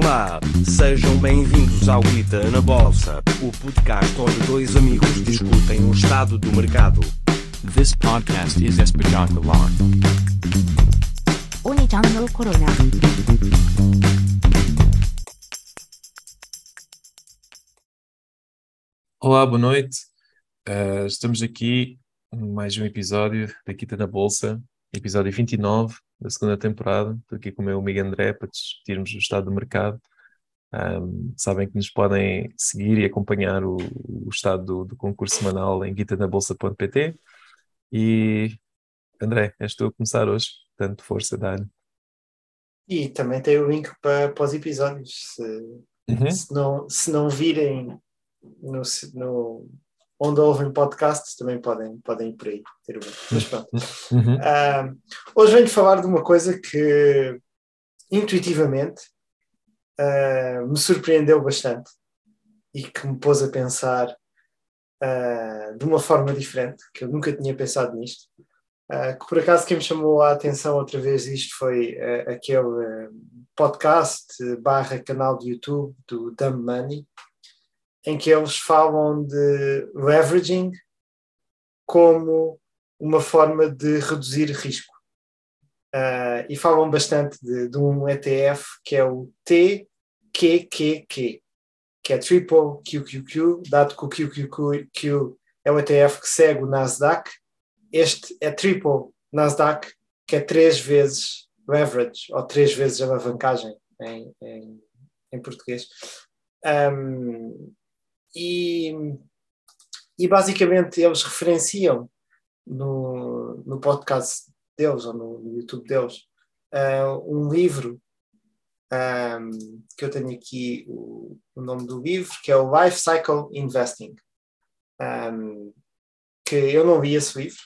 Olá, sejam bem-vindos ao Guita na Bolsa, o podcast onde dois amigos discutem o estado do mercado. This podcast is espetacular. Oni-chan Corona. Olá, boa noite. Uh, estamos aqui mais um episódio da Quita na Bolsa episódio 29 da segunda temporada. Estou aqui com o meu amigo André para discutirmos o estado do mercado. Um, sabem que nos podem seguir e acompanhar o, o estado do, do concurso semanal em guitanabolsa.pt. E André, és tu a começar hoje, portanto, força, dá-lhe. E também tem o link para, para os episódios. Se, Uhum. se, não, se não virem no, no, onde ouvem podcasts, também podem, podem ir por aí. Ter link. Mas pronto. Uhum. Ah, hoje venho falar de uma coisa que intuitivamente ah, me surpreendeu bastante e que me pôs a pensar ah, de uma forma diferente, que eu nunca tinha pensado nisto. Que por acaso quem me chamou a atenção outra vez isto foi aquele podcast barra canal de YouTube do Dumb Money, em que eles falam de leveraging como uma forma de reduzir risco. Ah, e falam bastante de, de um ETF que é o TQQQ, que é Triple QQQ, dado que o QQQ é o ETF que segue o Nasdaq, este é Triple Nasdaq, que é três vezes leverage, ou três vezes alavancagem em, em, em português. Um, e, e basicamente eles referenciam no, no podcast deles ou no, no YouTube deles uh, um livro um, que eu tenho aqui o, o, nome do livro que é o Life Cycle Investing. Um, que eu não li esse livro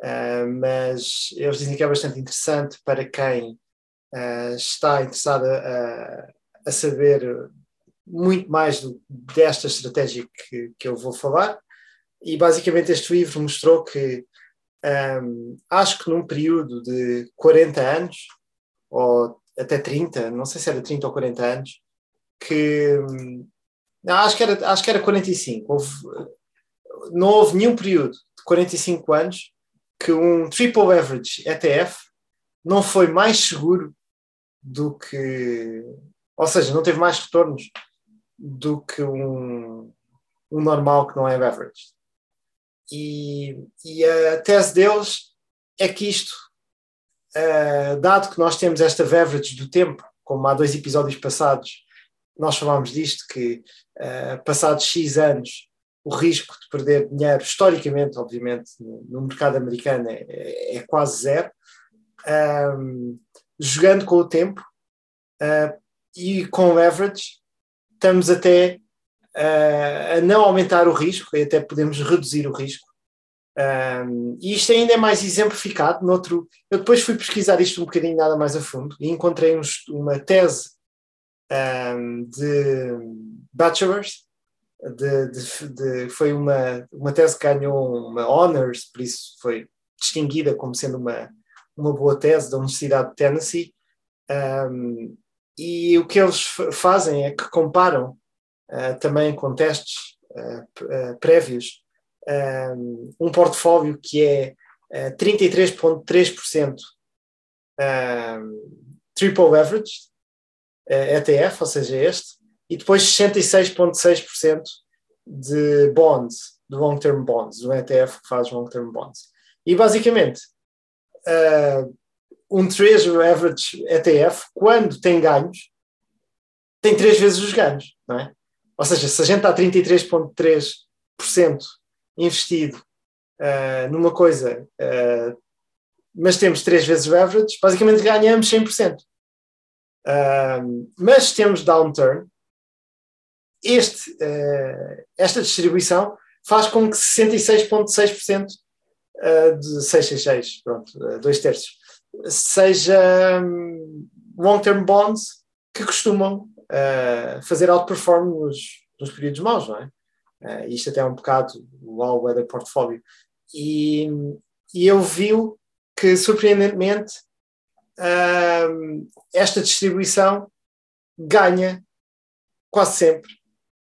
uh, mas eles dizem que é bastante interessante para quem uh, está interessado a, a saber muito mais desta estratégia que, que eu vou falar. E basicamente este livro mostrou que um, acho que num período de 40 anos, ou até 30, não sei se era 30 ou 40 anos, que não, acho, que era, acho que era 45. Houve, não houve nenhum período de 45 anos que um triple average ETF não foi mais seguro do que. Ou seja, não teve mais retornos do que um, um normal que não é average. E, e a tese deles é que isto, uh, dado que nós temos esta average do tempo, como há dois episódios passados, nós falámos disto, que uh, passados X anos, o risco de perder dinheiro, historicamente, obviamente, no, no mercado americano é, é, quase zero. Um, jogando com o tempo uh, e com o average, estamos até uh, a não aumentar o risco e até podemos reduzir o risco. Um, e isto ainda é mais exemplificado noutro. Eu depois fui pesquisar isto um bocadinho nada mais a fundo e encontrei um, uma tese um, de bachelors, de, de, de, foi uma, uma tese que ganhou uma honors, por isso foi distinguida como sendo uma, uma boa tese da Universidade de Tennessee. Um, e o que eles fazem é que comparam uh, também com testes uh, uh, prévios um, portfólio que é 33,3% um, triple average ETF, ou seja, este, e depois 66,6% de bonds, de long-term bonds, um ETF que faz long-term bonds. E basicamente, um Treasury Average ETF, quando tem ganhos, tem três vezes os ganhos, não é? Ou seja, se a gente está 33,3% investido uh, numa coisa, uh, mas temos três vezes o average, basicamente ganhamos 100%. Uh, mas temos downturn, este, uh, esta distribuição faz com que 66,6% uh, de 666, pronto, uh, dois terços, seja um, long-term bonds que costumam uh, fazer outperform nos, nos períodos maus, não é? Uh, isto até é um bocado o all-weather portfólio. E, e eu vi que, surpreendentemente, uh, esta distribuição ganha quase sempre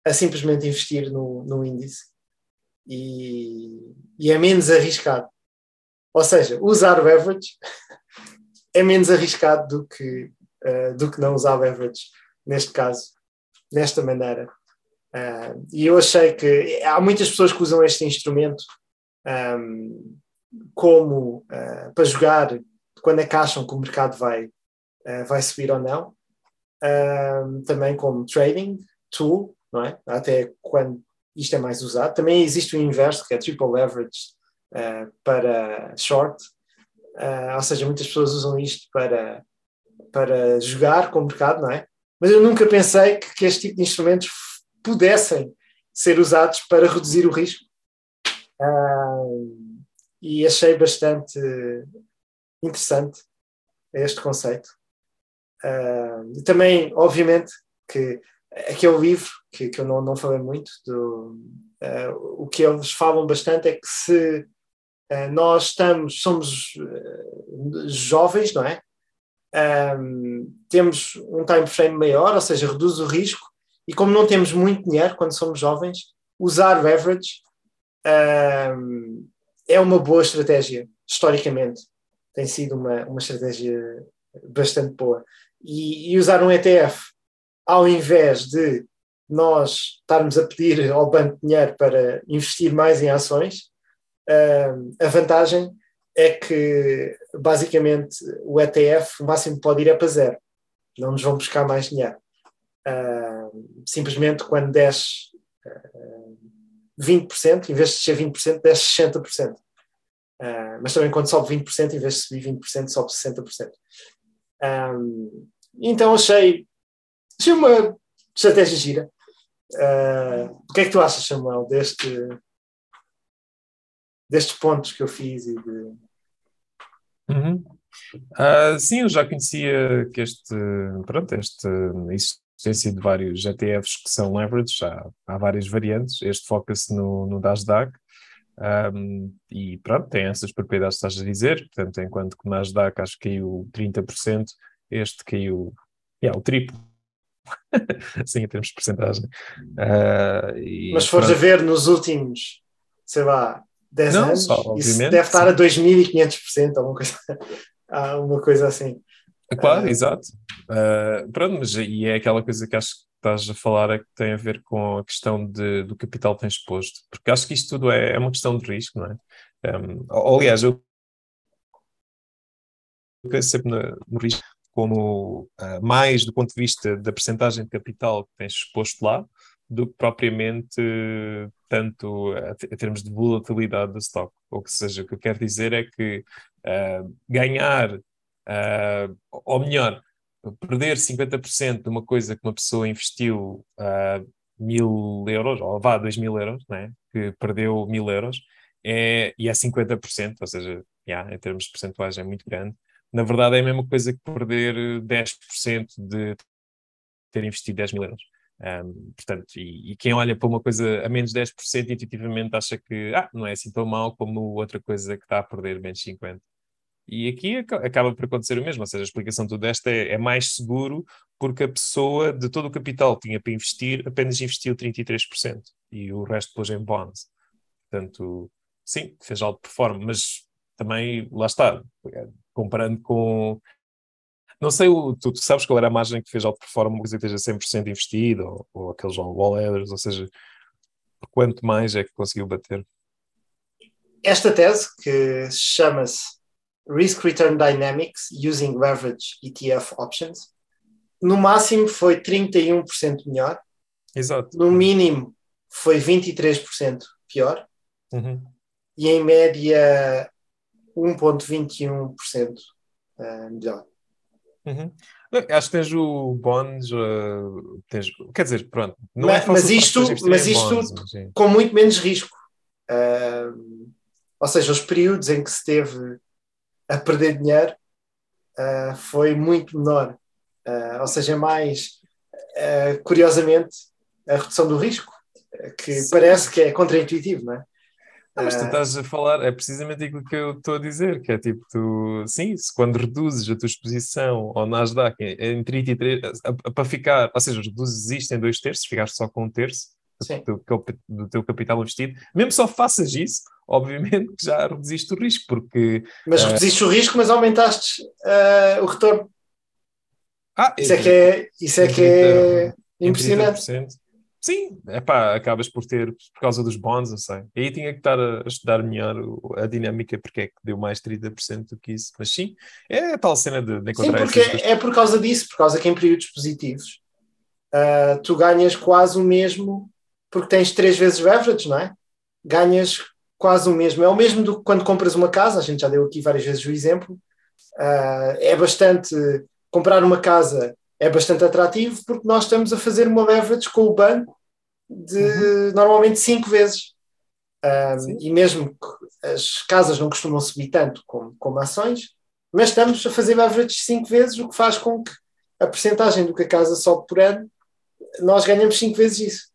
a simplesmente investir no, no índice e, e é menos arriscado. Ou seja, usar o average é menos arriscado do que, uh, do que não usar o average, neste caso, desta maneira. Uh, e eu achei que há muitas pessoas que usam este instrumento um, como uh, para jogar quando é que acham que o mercado vai, vai subir ou não. Um, também como trading tool, não é? Até quando isto é mais usado. Também existe o inverso, que é triple leverage para short, uh, ou seja, muitas pessoas usam isto para, para jogar com o mercado, não é? Mas eu nunca pensei que, que este tipo de instrumentos pudessem ser usados para reduzir o risco. Uh, e achei bastante interessante este conceito. Uh, também, obviamente, que aquele livro, que, que eu não, não falei muito, do, uh, o que eles falam bastante é que se nós estamos, somos uh, jovens, não é? Um, temos um time frame maior, ou seja, reduz o risco, e como não temos muito dinheiro quando somos jovens, usar leverage um, é uma boa estratégia, historicamente. Tem sido uma, uma estratégia bastante boa. E, e usar um ETF ao invés de nós estarmos a pedir ao banco dinheiro para investir mais em ações, a vantagem é que basicamente o ETF o máximo que pode ir é para zero, não nos vão buscar mais dinheiro. simplesmente quando desce 20%, em vez de ser 20%, desce 60%. Uh, mas também quando sobe 20%, em vez de subir 20%, sobe 60%. Um, então achei Achei uma estratégia gira. Uh, o que é que tu achas, Samuel, deste, destes pontos que eu fiz e de... Uhum. Uh, sim, eu já conhecia que este, pronto, este existência de vários ETFs que são leverage, há, há várias variantes, este foca-se no, no Nasdaq, um, e pronto, tem essas propriedades que estás a dizer, portanto, enquanto que o Nasdaq acho que caiu 30%, este caiu yeah, o triplo, Sim, em termos de porcentagem. Uh, Mas se fores a ver nos últimos, sei lá, 10 Não, anos, só, isso deve estar sim. a 2500% ou uma coisa, uma coisa assim. Claro, uh, exato. Uh, pronto, mas e é aquela coisa que acho que estás a falar é que tem a ver com a questão de, do capital que tens exposto, porque acho que isto tudo é, é uma questão de risco, não é? Um, aliás, eu sempre no, no risco como uh, mais do ponto de vista da percentagem de capital que tens exposto lá, do que propriamente uh, tanto em termos de volatilidade do stock. Ou que seja, o que eu quero dizer é que uh, ganhar, ou melhor, perder 50% de uma coisa que uma pessoa investiu mil euros, ou vá, dois mil euros, né? que perdeu mil euros, é, e é 50%, ou seja, yeah, em termos de percentuagem é muito grande, na verdade é a mesma coisa que perder 10% de ter investido 10 mil euros. Um, portanto, e, e, quem olha para uma coisa a menos 10% intuitivamente acha que ah, não é assim tão mal como outra coisa que está a perder menos 50%. E aqui acaba por acontecer o mesmo, ou seja, a explicação de tudo esta é, é, mais seguro porque a pessoa de todo o capital que tinha para investir apenas investiu 33% e o resto pôs em bonds. Portanto, sim, fez algo de performance, mas também, lá está, comparando com. Não sei, tu, tu sabes qual era a margem que fez outperform uma coisa que esteja 100% investida, ou, ou aqueles wall headers, ou seja, quanto mais é que conseguiu bater? Esta tese, que chama-se Risk Return Dynamics Using Leverage ETF Options, no máximo foi 31% melhor. Exato. No mínimo foi 23% pior. Uhum. E em média 1,21% uh, melhor. Uhum. Acho que tens o bonds, uh, tens, quer dizer, pronto. Não mas, é mas isto, mas isto bonds, mas, com muito menos risco. Uh, ou seja, os períodos em que se teve a perder dinheiro uh, foi muito menor. Uh, ou seja, mais, curiosamente, a redução do risco, que Sim. parece que é contraintuitivo, não é? Mas tu Ah, estás a falar, é precisamente aquilo que eu estou a dizer, que é tipo, tu, sim, se quando reduzes a tua exposição ao Nasdaq em em 33, a- a- para ficar, ou seja, reduzes isto em dois terços, ficaste só com um terço do teu, do teu capital investido, mesmo só faças isso, obviamente que já reduziste o risco, porque Mas Ah. reduziste o risco, mas aumentaste ah, o retorno. ah, Isso é que é, isso é, que é impressionante. 30%. Sim, epá, acabas por ter, por causa dos bonds, não sei. Aí tinha que estar a, a estudar melhor a dinâmica, porque é que deu mais 30% do que isso. Mas sim, é a tal cena de, de Sim, encontrar porque essas coisas. é por causa disso, por causa que em períodos positivos ah, tu ganhas quase o mesmo, porque tens três vezes o average, não é? Ganhas quase o mesmo. É o mesmo do que quando compras uma casa, a gente já deu aqui várias vezes o exemplo. Ah, é bastante. Comprar uma casa é bastante atrativo porque nós estamos a fazer uma leverage com o banco de normalmente cinco vezes. Sim. e mesmo que as casas não costumam subir tanto como, como ações, mas estamos a fazer leverage cinco vezes, o que faz com que a percentagem do que a casa sobe por ano, nós ganhamos cinco vezes isso.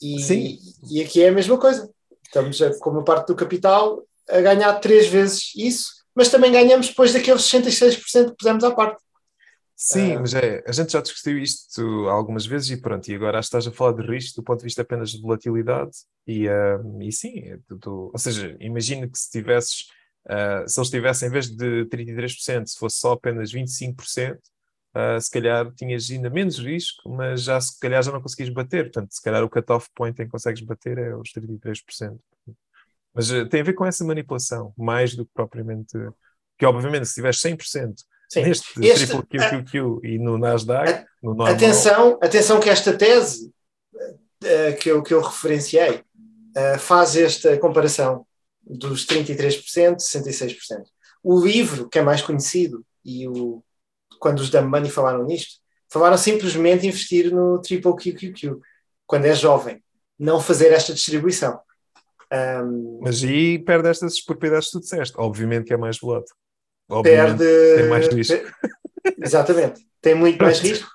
E, Sim. e aqui é a mesma coisa. Estamos, a, como parte do capital, a ganhar três vezes isso, mas também ganhamos depois daqueles 66% que pusemos à parte. Sim, Ah. mas é, a gente já discutiu isto algumas vezes e pronto, e agora estás a falar de risco do ponto de vista apenas de volatilidade e, ah, e sim, é tu- tu- ou seja, imagina que se tivesses, ah, se eles tivessem em vez de 33%, se fosse só apenas 25%, ah, se calhar tinhas ainda menos risco, mas já se calhar já não conseguis bater, portanto, se calhar o cut-off point em que consegues bater é os 33%. Mas ah, tem a ver com essa manipulação, mais do que propriamente, que obviamente se tiveres 100% Sim. neste Este- triple QQQ e no Nasdaq, no normal, Atenção, atenção que esta tese eh, que, eu, que eu referenciei eh, faz esta comparação dos 33%, 66%. O livro, que é mais conhecido, e o, quando os da Money falaram nisto, falaram simplesmente investir no triple QQQ, quando é jovem, não fazer esta distribuição. Ahm, mas aí perde estas propriedades que tu disseste. Obviamente que é mais volátil. Obviamente. perde. tem mais risco. Exatamente, tem muito mais risco,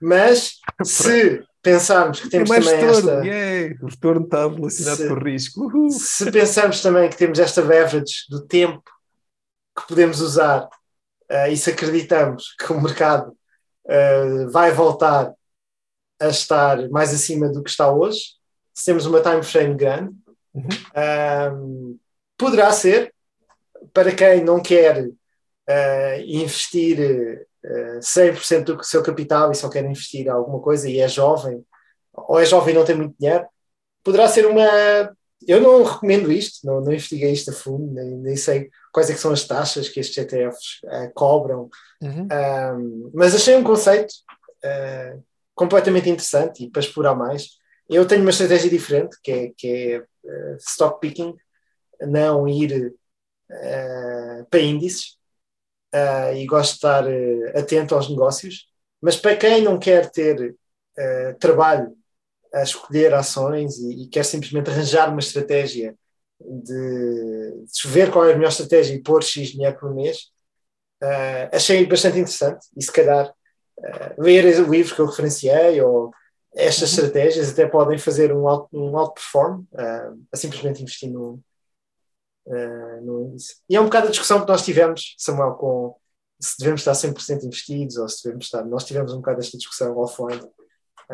mas se pensarmos que Tem temos mais também retorno. esta. Yeah. O retorno está relacionado Se- o risco. Uhul. Se pensarmos também que temos esta leverage do tempo que podemos usar eh, e se acreditamos que o mercado eh, vai voltar a estar mais acima do que está hoje, se temos uma time frame grande, Uhum. ahm, poderá ser para quem não quer eh, investir eh, 100% do seu capital e só quer investir em alguma coisa e é jovem, ou é jovem e não tem muito dinheiro, poderá ser uma. Eu não recomendo isto, não, não investiguei isto a fundo, nem, nem sei quais é são as taxas que estes ETFs eh, cobram, Uhum. um, mas achei um conceito uh, completamente interessante e para explorar mais. Eu tenho uma estratégia diferente, que é, que é uh, stock picking, não ir uh, para índices, uh, e gosto de estar uh, atento aos negócios. Mas para quem não quer ter uh, trabalho a escolher ações e, e quer simplesmente arranjar uma estratégia de, de ver qual é a melhor estratégia e pôr X dinheiro por mês, achei bastante interessante e se calhar ler o livro que eu referenciei ou estas estratégias até podem fazer um, out, um outperform uh, a simplesmente investir no, no índice. E é um bocado a discussão que nós tivemos, Samuel, com se devemos estar 100% investidos ou se devemos estar. Nós tivemos um bocado esta discussão offline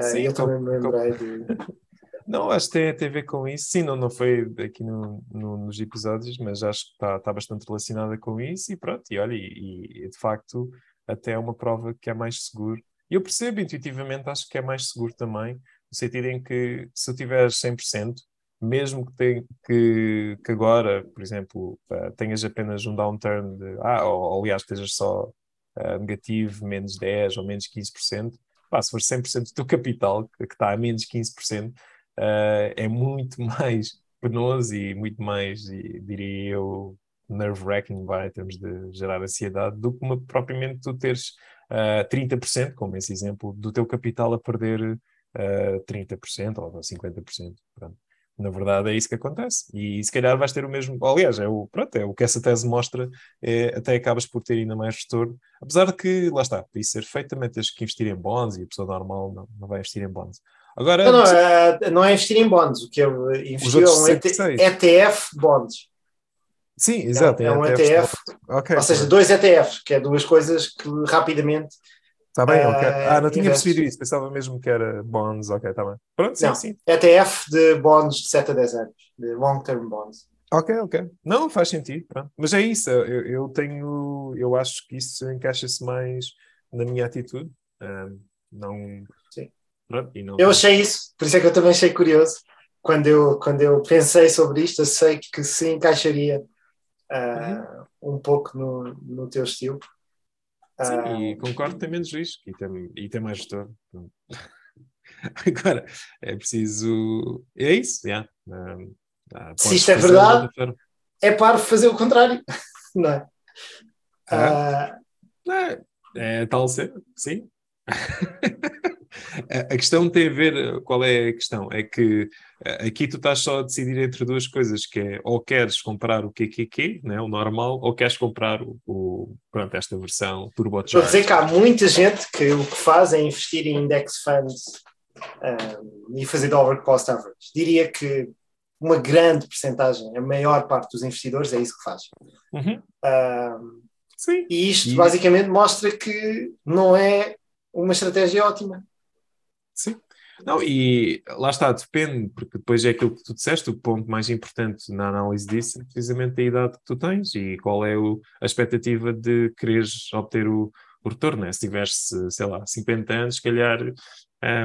Sim, e eu também me lembrei de. Não, acho que tem, tem a ver com isso. Sim, não, não foi aqui no, no- nos episódios, mas acho que está está bastante relacionada com isso. E pronto, e olha, e, e de facto, até é uma prova que é mais seguro. E eu percebo intuitivamente, acho que é mais seguro também, no sentido em que se eu tiver 100%, mesmo que, tem, que, que agora, por exemplo, eh, tenhas apenas um downturn de, ah, ou, ou, aliás, estejas só eh, negativo, menos 10 ou menos 15%, pá, se for 100% do teu capital, que está a menos 15%, eh, é muito mais penoso e muito mais, e, diria eu, nerve-wracking, em termos de gerar ansiedade, do que uma, propriamente tu teres uh, 30%, como esse exemplo, do teu capital a perder uh, 30% ou 50%. Pronto. Na verdade é isso que acontece. E se calhar vais ter o mesmo. Aliás, é o, pronto, é o que essa tese mostra, é, até acabas por ter ainda mais retorno. Apesar de que, lá está, para isso ser feito também tens que investir em bonds e a pessoa normal não, não vai investir em bonds. Agora, Não, não, é, não é investir em bonds. O que eu investi é outros um ET, 106. ETF bonds. sim, exato. é um tem ETF, Ok. Ou seja, dois ETFs, que é duas coisas que rapidamente. Está bem, ok. eh, Ah, não tinha investes. percebido isso. Pensava mesmo que era bonds. Ok, está bem. Pronto, sim, Não. sim. ETF de bonds de 7 a 10 anos, de long term bonds. Ok, ok. Não, faz sentido. Pronto. Mas é isso. Eu, eu tenho. Eu acho que isso encaixa-se mais na minha atitude. Ah, não. Sim. Pronto, e não. Eu achei isso, por isso é que eu também achei curioso. Quando eu, quando eu pensei sobre isto, eu sei que se encaixaria ah, um pouco no, no teu estilo. Sim, Ah, e concordo tem menos risco e tem, e tem mais retorno. Pronto. Agora, é preciso. É isso, yeah. Ah, Se isto é verdade, é para fazer o contrário, não é? Ah. Ah, É, é tal ser, sim. A questão tem a ver, qual é a questão? É que aqui tu estás só a decidir entre duas coisas, que é ou queres comprar o QQQ, né, o normal, ou queres comprar o, o- pronto, esta versão Estou a turbocharged. dizer que há muita gente que o que faz é investir em index funds um, e fazer dollar cost average. Diria que uma grande percentagem, a maior parte dos investidores é isso que faz. Uhum, Um, Sim. e isto E- basicamente mostra que não é uma estratégia ótima. Sim. Não, e lá está, depende, porque depois é aquilo que tu disseste, o ponto mais importante na análise disso é precisamente a idade que tu tens e qual é o- a expectativa de quereres obter o, o retorno. Né? Se tiveres, sei lá, 50 anos, se calhar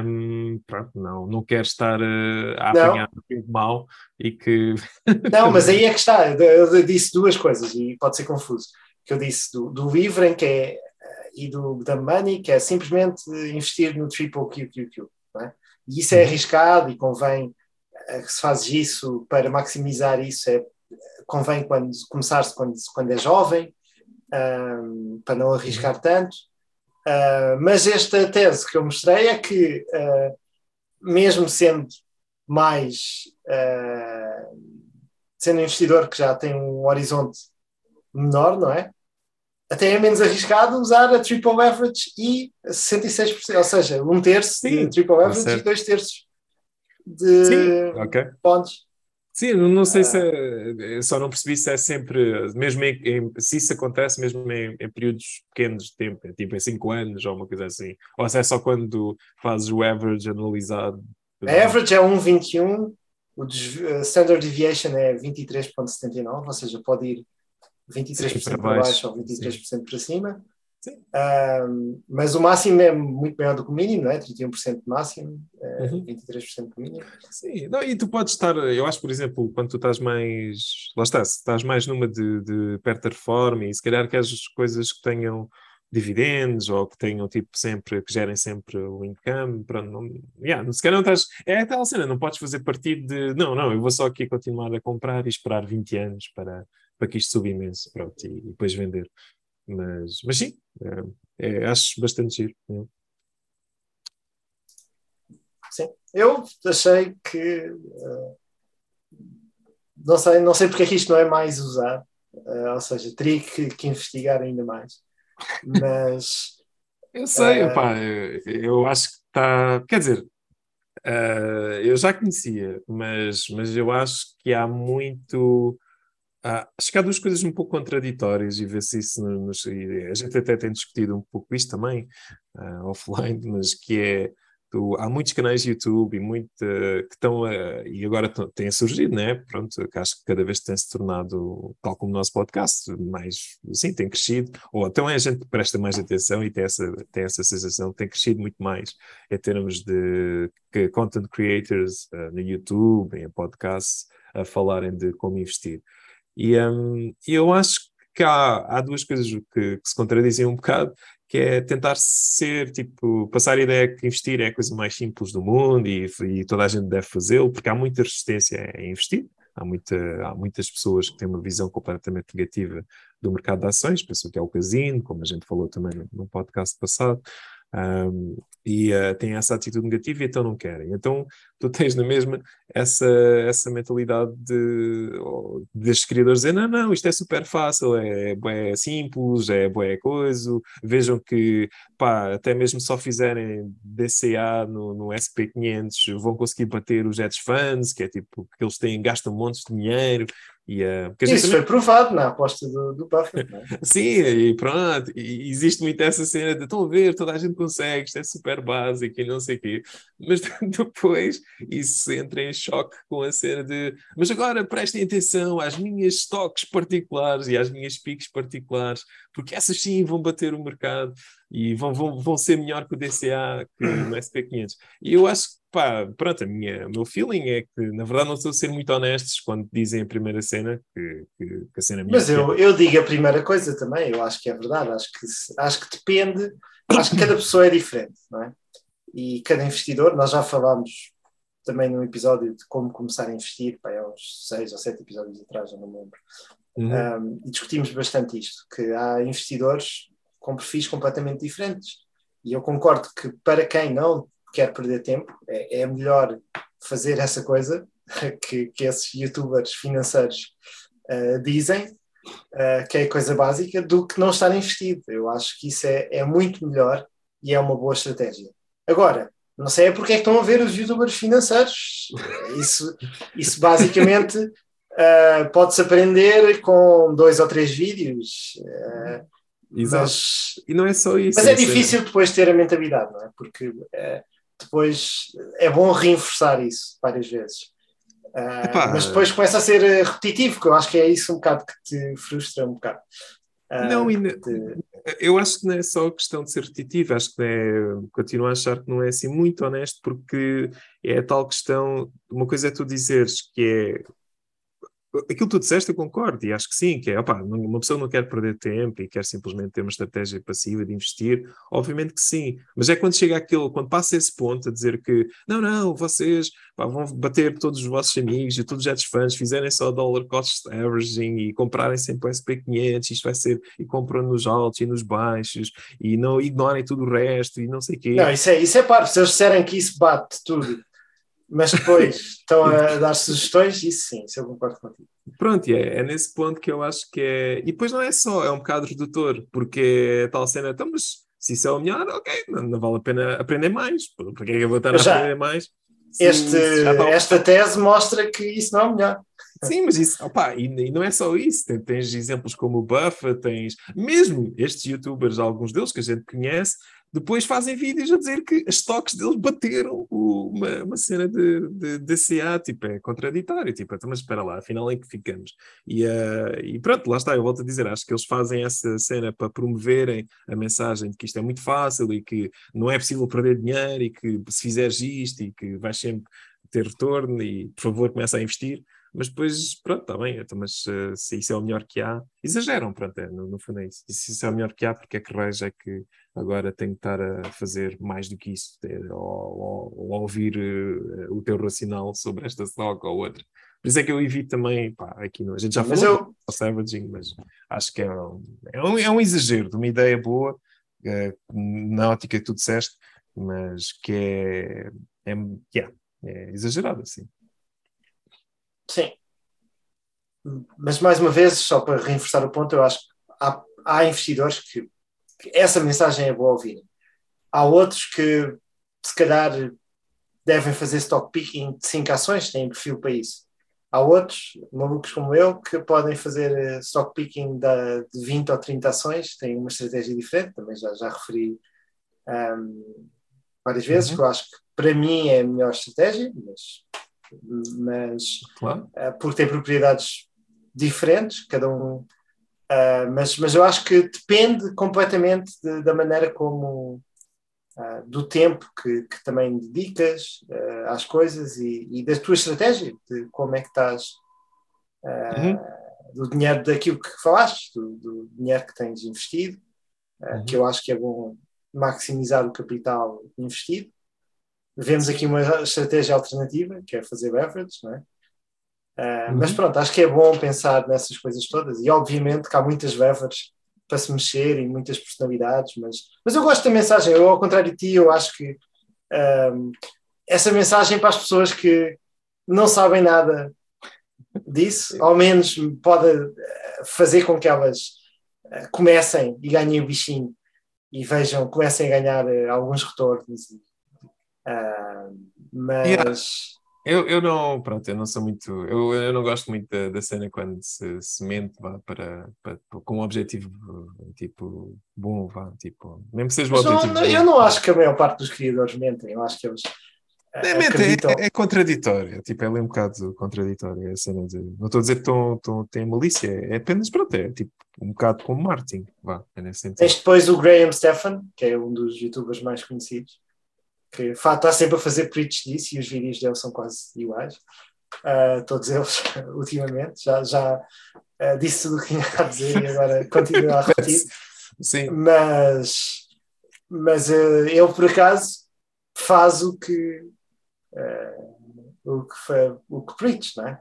hum, pronto, não, não queres estar eh, a apanhar um tempo mau e que. Não, mas aí é que está. Eu eu disse duas coisas e pode ser confuso. Que eu disse do, do livre que é, eh, e do da money, que é simplesmente investir no triple QQQ. E isso é arriscado e convém, eh, se fazes isso para maximizar isso, é, convém quando, começar-se quando, quando é jovem, ahm, para não arriscar tanto. Ah, mas esta tese que eu mostrei é que, ah, mesmo sendo mais ah, sendo um investidor que já tem um horizonte menor, não é? Até é menos arriscado usar a triple average e 66%, ou seja, um terço Sim, de triple average certo. e dois terços de Sim, ok. bonds. Sim, não sei se é, eu só não percebi se é sempre, mesmo em, em- se isso acontece mesmo em, em períodos pequenos de tempo, é tipo em 5 anos ou uma coisa assim, ou se é só quando fazes o average anualizado. A average é 1,21, o a standard deviation é 23,79, ou seja, pode ir 23% Sim, para para baixo, ou 23% para cima. Sim. Ahm, mas o máximo é muito maior do que o mínimo, não é? 31% de máximo, é, Uhum. 23% do mínimo. Sim, não, e tu podes estar, eu acho, por exemplo, quando tu estás mais, lá está, se estás mais numa de, de perto da reforma e se calhar queres coisas que tenham dividendos ou que tenham tipo sempre, que gerem sempre o income, pronto, não, yeah, se calhar não estás, é a tal cena, não podes fazer partido de, não, não, eu vou só aqui continuar a comprar e esperar 20 anos para, para que isto suba imenso, pronto, e, e depois vender. Mas, mas sim, é, é, acho bastante giro. é. Sim. Eu achei que eh, não sei, não sei porque é que isto não é mais usado, eh, ou seja, teria que, que investigar ainda mais. Mas Eu sei, opá, eu, eu acho que está. Quer dizer, eh, eu já conhecia, mas, mas eu acho que há muito. Há- acho que há duas coisas um pouco contraditórias e ver se isso no- nos. A gente até tem discutido um pouco isto também, ah, offline, mas que é. tu- há muitos canais de YouTube e muito, eh, que estão a, e agora têm surgido, né? Pronto, que acho que cada vez tem se tornado, tal como o nosso podcast, mais, sim, tem crescido, ou então a gente presta mais atenção e tem essa, tem essa sensação que tem crescido muito mais em termos de que content creators eh, no YouTube, em podcasts, a falarem de como investir. E hum, eu acho que há, há duas coisas que, que se contradizem um bocado, que é tentar ser, tipo, passar a ideia que investir é a coisa mais simples do mundo e, e toda a gente deve fazê-lo, porque há muita resistência a investir. Há, muita, há muitas pessoas que têm uma visão completamente negativa do mercado de ações, pensam que é o casino, como a gente falou também no, no podcast passado. Um, e uh, têm essa atitude negativa e então não querem. Então tu tens na mesma essa, essa mentalidade de, oh, destes criadores dizer não, não, isto é super fácil, é, é simples, é boa coisa, vejam que pá, até mesmo só fizerem DCA no, no SP500 vão conseguir bater os Jets fans, que é tipo, que eles têm, gastam montes de dinheiro, e, uh, Isso foi provado na aposta do, do Buffett. É? Sim, e pronto, e existe muito essa cena de estão a ver, toda a gente consegue, isto é super básico e não sei o quê. Mas depois isso entra em choque com a cena de mas agora prestem atenção às minhas stocks particulares e às minhas piques particulares, porque essas sim vão bater o mercado e vão, vão, vão ser melhor que o DCA, que o SP500. E eu acho que, pá, pronto, a minha, o meu feeling é que, na verdade, não estou a ser muito honestos quando dizem a primeira cena, que, que, que a cena minha. Mas eu, eu digo a primeira coisa também, eu acho que é verdade, acho que, acho que depende, acho que cada pessoa é diferente, não é? E cada investidor, nós já falámos também num episódio de como começar a investir, pá, é uns seis ou sete episódios atrás, já não me lembro. Uhum. Um, e discutimos bastante isto, que há investidores com perfis completamente diferentes. E eu concordo que para quem não quer perder tempo, é, é melhor fazer essa coisa que, que esses youtubers financeiros uh, dizem, uh, que é coisa básica, do que não estar investido. Eu acho que isso é, é muito melhor e é uma boa estratégia. Agora, não sei é porque é que estão a ver os youtubers financeiros. Isso, isso basicamente uh, pode-se aprender com dois ou três vídeos. Uh, Exato. Mas, e não é só isso. Mas é, é difícil depois ter a mentalidade, não é? Porque é, depois é bom reforçar isso várias vezes. Uh, mas depois começa a ser repetitivo, que eu acho que é isso um bocado que te frustra um bocado. Uh, não, e eu acho que não é só questão de ser repetitivo, acho que é, continuo a achar que não é assim muito honesto, porque é a tal questão, uma coisa é tu dizeres que é aquilo que tu disseste eu concordo e acho que sim, que é, opa, uma pessoa não quer perder tempo e quer simplesmente ter uma estratégia passiva de investir, obviamente que sim, mas é quando chega aquilo, quando passa esse ponto a dizer que não, não, vocês pá, vão bater todos os vossos amigos e todos os outros fãs, fizerem só dollar cost averaging e comprarem sempre o SP500, isto vai ser, e compram nos altos e nos baixos e não ignorem tudo o resto e não sei o quê. Não, isso é, isso é paro, se eles disserem que isso bate tudo mas depois estão a dar sugestões, isso sim, isso eu concordo contigo. Pronto, é, é nesse ponto que eu acho que é. E depois não é só, é um bocado redutor, porque é tal cena, então, mas se isso é o melhor, ok, não, não vale a pena aprender mais. Para que é que eu vou estar a aprender mais? Se, este, se esta tese mostra que isso não é o melhor. Sim, mas isso, opa, e, e, não é só isso, tens, tens exemplos como o Buffa, tens mesmo estes youtubers, alguns deles que a gente conhece, depois fazem vídeos a dizer que as stocks deles bateram uma, uma cena de, de, de CA, tipo, é contraditório, tipo, então, mas espera lá, afinal em que ficamos? E, uh, e pronto, lá está, eu volto a dizer, acho que eles fazem essa cena para promoverem a mensagem de que isto é muito fácil e que não é possível perder dinheiro e que se fizeres isto e que vais sempre ter retorno e por favor começa a investir mas depois, pronto, está bem, então, mas uh, se isso é o melhor que há, exageram, pronto, é, no, no fundo é isso. E se isso é o melhor que há, porque é que Reis é que agora tem que estar a fazer mais do que isso, ter, ou, ou, ou, ouvir uh, o teu racional sobre esta stock ou outra. Por isso é que eu evito também, pá, aqui não, a gente já mas falou eu... do averaging, mas acho que é um, é um, é um exagero de uma ideia boa, uh, na ótica que tu disseste, mas que é, é, yeah, é exagerado, assim. Sim. Mas mais uma vez, só para reforçar o ponto, eu acho que há, há investidores que, que, essa mensagem é boa ouvir. Há outros que se calhar devem fazer stock picking de 5 ações, têm perfil para isso. Há outros, malucos como eu, que podem fazer eh, stock picking de, de 20 ou 30 ações, têm uma estratégia diferente, também já, já referi um, várias vezes, uhum. que eu acho que para mim é a melhor estratégia, mas mas claro. uh, porque tem propriedades diferentes, cada um. Uh, mas, mas eu acho que depende completamente de, da maneira como. Uh, do tempo que, que também dedicas às coisas e, e, da tua estratégia, de como é que estás. Uhum. Do dinheiro daquilo que falaste, do, do dinheiro que tens investido, uhum. que eu acho que é bom maximizar o capital investido Vemos aqui uma estratégia alternativa, que é fazer leverage, não é? Uh, uhum. Mas pronto, acho que é bom pensar nessas coisas todas e obviamente que há muitas levers para se mexer e muitas personalidades, mas, mas eu gosto da mensagem. Eu, ao contrário de ti, eu acho que um, essa mensagem para as pessoas que não sabem nada disso, ao menos pode eh, fazer com que elas comecem e ganhem o bichinho e vejam, comecem a ganhar alguns retornos. Uh, mas. Yeah. Eu, eu não, pronto, eu não sou muito, eu, eu não gosto muito da, da cena quando se, se mente vá, para, para, com um objetivo tipo bom, vá, tipo, mesmo que seja um objetivo. Não, eu não acho que a maior parte dos criadores mentem, eu acho que eles é, acreditam... é, é, contraditório, tipo, é ali um bocado contraditório a cena de, não estou a dizer que tem malícia, é apenas pronto, é tipo um bocado como marketing, vá, é nesse sentido. Tens depois o Graham Stephan, que é um dos youtubers mais conhecidos, que está sempre a fazer preach disso e os vídeos dele são quase iguais. Uh, todos eles, ultimamente. Já, já uh, disse tudo o que tinha a dizer e agora continua a repetir. Sim. Mas, mas uh, ele, por acaso, faz o que, o que, o que preach, não é?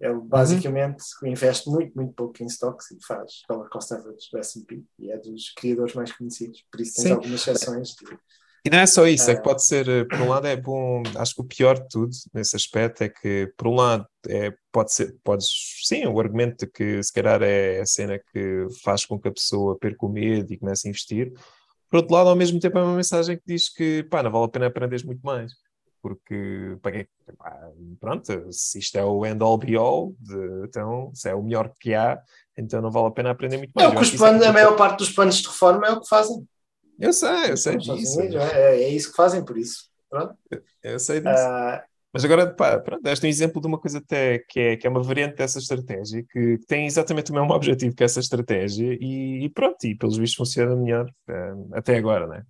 Ele basicamente uhum. investe muito, muito pouco em stocks e faz dollar cost average do S&P e é dos criadores mais conhecidos, por isso tens Sim. algumas exceções de e não é só isso, é que pode ser, eh, por um lado é bom, acho que o pior de tudo nesse aspecto é que, por um lado, é, pode ser, podes, sim, o argumento de que se calhar é a cena que faz com que a pessoa perca o medo e comece a investir. Por outro lado, ao mesmo tempo é uma mensagem que diz que, pá, não vale a pena aprender muito mais. Porque, pá, pronto, se isto é o end all be all, de, então, se é o melhor que há, então não vale a pena aprender muito mais. Não, que os planos, é a maior parte dos planos de reforma é o que fazem. Eu sei, eu sei disso. Unidos, é, é, isso que fazem, por isso. Pronto. Eu, eu sei disso. Uh, mas agora, pá, pronto, deste um exemplo de uma coisa até que é, que é uma variante dessa estratégia, que tem exatamente o mesmo objetivo que essa estratégia e, e pronto, e pelos vistos funciona melhor uh, até agora, né?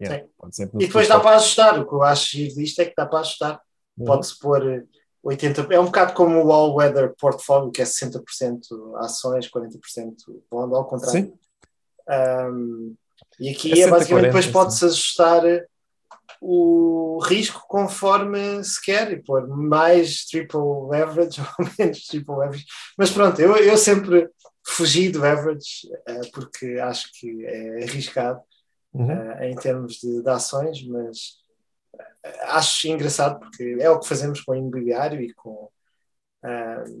Yeah, e depois dá para ajustar, o que eu acho disto é que dá para ajustar. Uhum. Pode-se pôr 80%, é um bocado como o All Weather Portfolio, que é 60% ações, 40% bond, ao contrário. Sim. Um, e aqui é, é basicamente depois pode-se ajustar o risco conforme se quer e pôr mais triple average ou menos triple average. Mas pronto, eu, eu sempre fugi do average uh, porque acho que é arriscado uhum. uh, em termos de, de ações, mas uh, acho engraçado porque é o que fazemos com o imobiliário e com.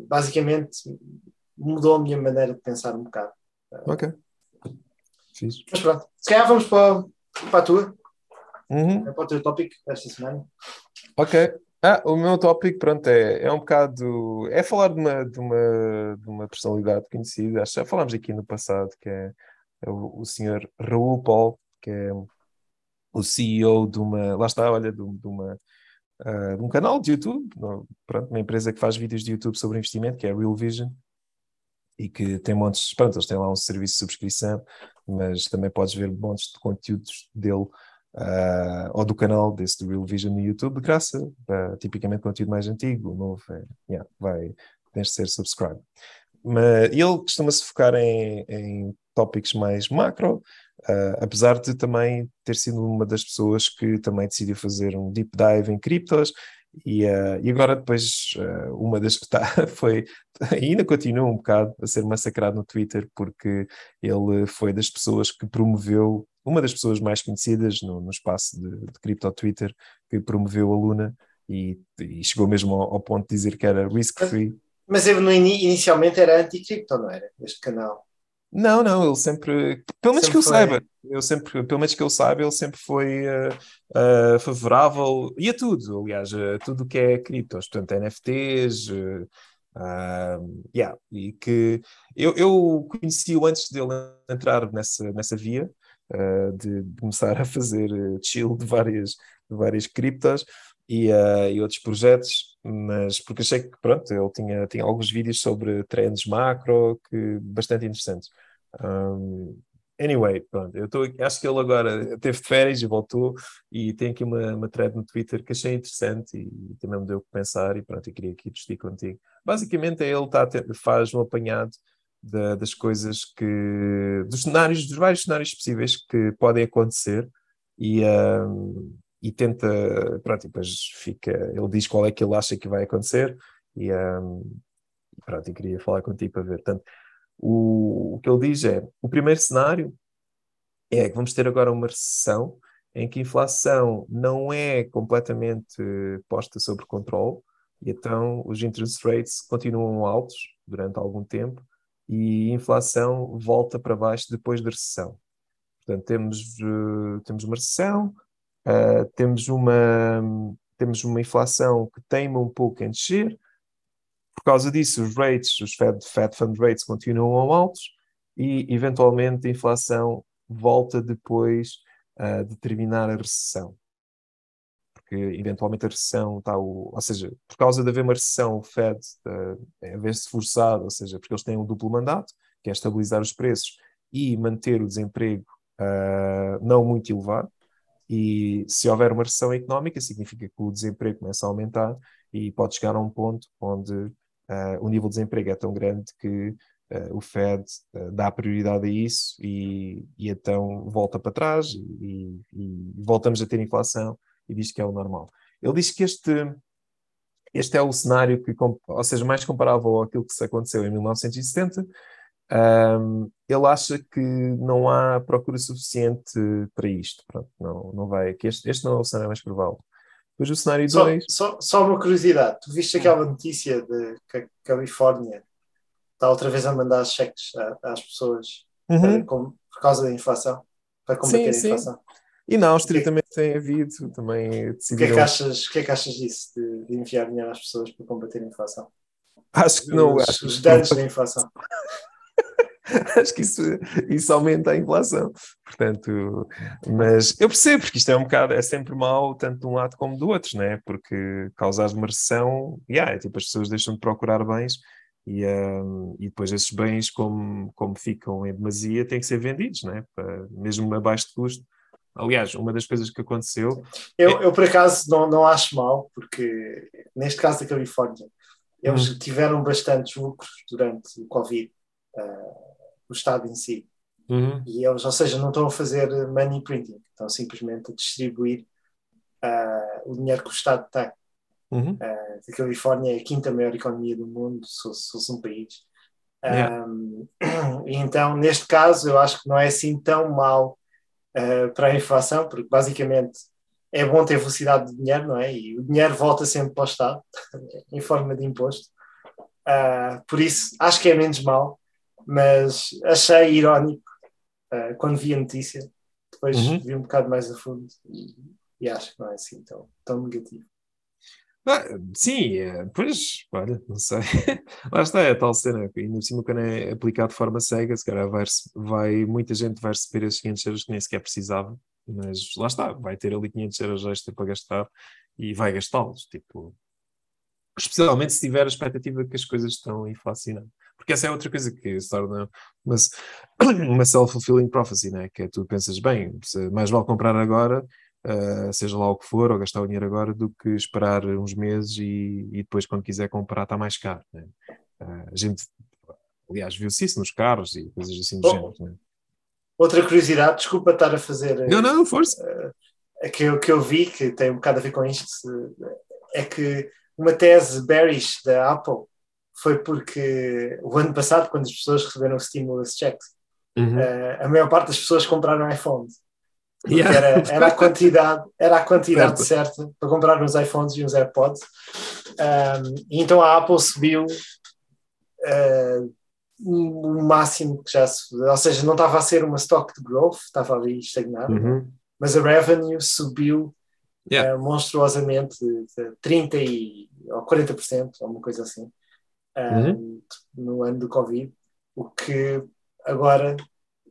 basicamente mudou a minha maneira de pensar um bocado. ok. Fiz. Mas pronto, se calhar vamos para, para a tua. Uhum. Para o teu tópico esta semana. Ok. Ah, o meu tópico, pronto, é, é um bocado. É falar de uma, de uma, de uma personalidade conhecida. Acho que já falámos aqui no passado, que é, é o, o senhor Raul Paul, que é o CEO de uma. Lá está, olha, de, de uma. Uh, de um canal de YouTube, pronto, uma empresa que faz vídeos de YouTube sobre investimento, que é a Real Vision, e que tem montes, pronto, eles têm lá um serviço de subscrição, mas também podes ver montes de conteúdos dele uh, ou do canal desse do Real Vision no YouTube, de graça, uh, tipicamente conteúdo mais antigo, novo, é, yeah, vai, tens de ser subscribe. Mas ele costuma-se focar em, em tópicos mais macro, uh, apesar de também ter sido uma das pessoas que também decidiu fazer um deep dive em criptos e, uh, e agora depois uh, uma das que está foi, ainda continua um bocado a ser massacrado no Twitter porque ele foi das pessoas que promoveu, uma das pessoas mais conhecidas no, no espaço de, de cripto Twitter, que promoveu a Luna e, e chegou mesmo ao, ao, ponto de dizer que era risk-free. Mas ele no, inicialmente era anti-cripto, não era? Este canal. Não, não, ele sempre, pelo menos sempre que eu foi. saiba, eu sempre, pelo menos que eu saiba, ele sempre foi uh, uh, favorável, e a tudo, aliás, a tudo que é criptos, portanto, NFTs, uh, yeah, e que eu, eu conheci-o antes dele entrar nessa, nessa via, de, de, começar a fazer chill de várias, de várias criptos, e, e, outros projetos, mas porque achei que pronto, ele tinha, tinha alguns vídeos sobre trends macro que bastante interessantes. Um, anyway, pronto, eu estou acho que ele agora teve férias e voltou e tem aqui uma, uma thread no Twitter que achei interessante e também me deu o que pensar e pronto, eu queria aqui discutir contigo. Basicamente ele tá, faz um apanhado da, das coisas que dos cenários, dos vários cenários possíveis que podem acontecer e um, e tenta, pronto, e depois fica, ele diz qual é que ele acha que vai acontecer e um, pronto, queria falar contigo para ver. Portanto, o, o que ele diz é: o primeiro cenário é que vamos ter agora uma recessão em que a inflação não é completamente posta sob controle, e então os interest rates continuam altos durante algum tempo e a inflação volta para baixo depois da recessão. Portanto, temos, uh, temos uma recessão, uh, temos, uma, temos uma inflação que teima um pouco em descer, por causa disso, os rates, os Fed, Fed Fund rates continuam altos e, eventualmente, a inflação volta depois uh, de terminar a recessão. Porque, eventualmente, a recessão está... O, ou seja, por causa de haver uma recessão, o Fed, uh, em vez de forçado, ou seja, porque eles têm um duplo mandato, que é estabilizar os preços e manter o desemprego uh, não muito elevado, e se houver uma recessão económica, significa que o desemprego começa a aumentar e pode chegar a um ponto onde uh, o nível de desemprego é tão grande que uh, o Fed uh, dá prioridade a isso e, e então volta para trás e, e, voltamos a ter inflação e diz que é o normal. Ele diz que este, este é o cenário que, ou seja, mais comparável àquilo que se aconteceu em 1970. Um, ele acha que não há procura suficiente para isto. Pronto, não, não vai, que este, este não é o cenário mais provável. Depois o cenário 2. Só, só, só, uma curiosidade: tu viste aquela notícia de que a Califórnia está outra vez a mandar cheques às pessoas uhum. por causa da inflação, para combater sim, a inflação? Sim. E na Áustria também tem havido, também decidiram... O que é que achas, o que é que achas disso, de, de enviar dinheiro às pessoas para combater a inflação? Acho que não. Os, acho os danos da inflação. acho que isso, isso aumenta a inflação. Portanto, mas eu percebo, porque isto é um bocado, é sempre mau, tanto de um lado como do outro, né? Porque causar uma recessão, yeah, é tipo, as pessoas deixam de procurar bens e, um, e depois esses bens, como, como ficam em demasia, têm que ser vendidos, né? Para, mesmo a baixo de custo. Aliás, uma das coisas que aconteceu. Eu, é... eu por acaso, não, não acho mal, porque neste caso da Califórnia, eles hum. tiveram bastantes lucros durante o Covid, uh, o Estado em si. Uhum. E eles, ou seja, não estão a fazer money printing, estão simplesmente a distribuir uh, o dinheiro que o Estado tem. Uhum. Uh, a Califórnia é a quinta maior economia do mundo, se fosse um país. Yeah. Um, então, neste caso, eu acho que não é assim tão mal uh, para a inflação, porque basicamente é bom ter velocidade de dinheiro, não é? E o dinheiro volta sempre para o Estado, em forma de imposto. Uh, por isso, acho que é menos mal, mas achei irónico uh, quando vi a notícia. Depois uhum. vi um bocado mais a fundo e, e acho que não é assim tão, tão negativo. Ah, sim, é, pois, olha, não sei. Lá está, é a tal cena, e no cima quando é aplicado de forma cega, se calhar vai, vai, muita gente vai receber esses 500 euros que nem sequer precisava, mas lá está, vai ter ali 500 euros extra para gastar e vai gastá-los, tipo, especialmente se tiver a expectativa que as coisas estão inflacionando. Porque essa é outra coisa que se torna uma, uma self-fulfilling prophecy, né? que é tu pensas, bem, mais vale comprar agora uh, seja lá o que for, ou gastar o dinheiro agora, do que esperar uns meses e, e depois, quando quiser comprar, está mais caro. Né? Uh, a gente, aliás, viu-se isso nos carros e coisas assim do oh, género. Né? Outra curiosidade, desculpa estar a fazer. Não, não, força. Uh, que, eu, que eu vi, que tem um bocado a ver com isto, é que uma tese bearish da Apple foi porque o ano passado, quando as pessoas receberam o stimulus checks, uhum. uh, a maior parte das pessoas compraram iPhones. Yeah. Era, era, a quantidade, era a quantidade certa para comprar uns iPhones e uns AirPods. Um, então a Apple subiu uh, o máximo que já se. Ou seja, não estava a ser uma stock de growth, estava ali estagnado, uhum. mas a revenue subiu yeah. uh, monstruosamente de 30% e, ou 40%, ou uma coisa assim, um, uhum. no ano do Covid, o que agora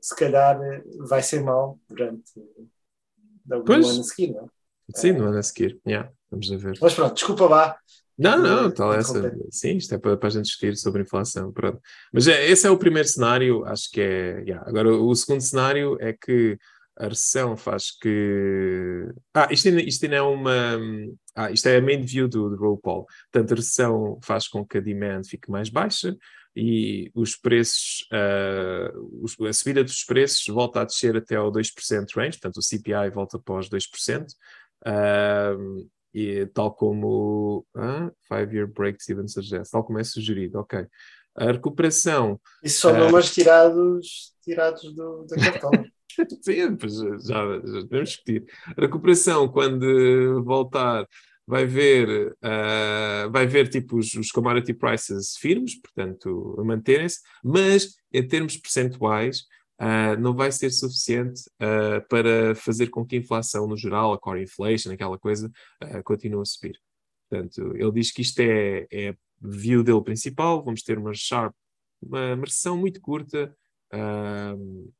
se calhar vai ser mal durante o pois. ano a seguir, não é? Sim, no ano a seguir, yeah, vamos a ver. Mas pronto, desculpa lá. Não, não, tal essa. Sim, isto é para, para a gente discutir sobre inflação. Pronto. Mas é, esse é o primeiro cenário, acho que é. Yeah. Agora, o segundo cenário é que a recessão faz que. Ah, isto ainda, isto ainda é uma. Ah, isto é a main view do, do RuPaul. Portanto, a recessão faz com que a demand fique mais baixa, e os preços, uh, a subida dos preços volta a descer até ao 2% range, portanto o CPI volta para os 2%, uh, e tal como uh, five-year breaks even suggest, tal como é sugerido, ok. A recuperação, Isso são Ah. números tirados, tirados do, da cartola. sim, já, já podemos discutir. A recuperação, quando voltar, vai ver, ah, vai ver tipo os, os commodity prices firmes, portanto, manterem-se, mas em termos percentuais, ah, não vai ser suficiente ah, para fazer com que a inflação no geral, a core inflation, aquela coisa, continue a subir. Portanto, ele diz que isto é, é a view dele principal, vamos ter uma sharp, uma, uma recessão muito curta,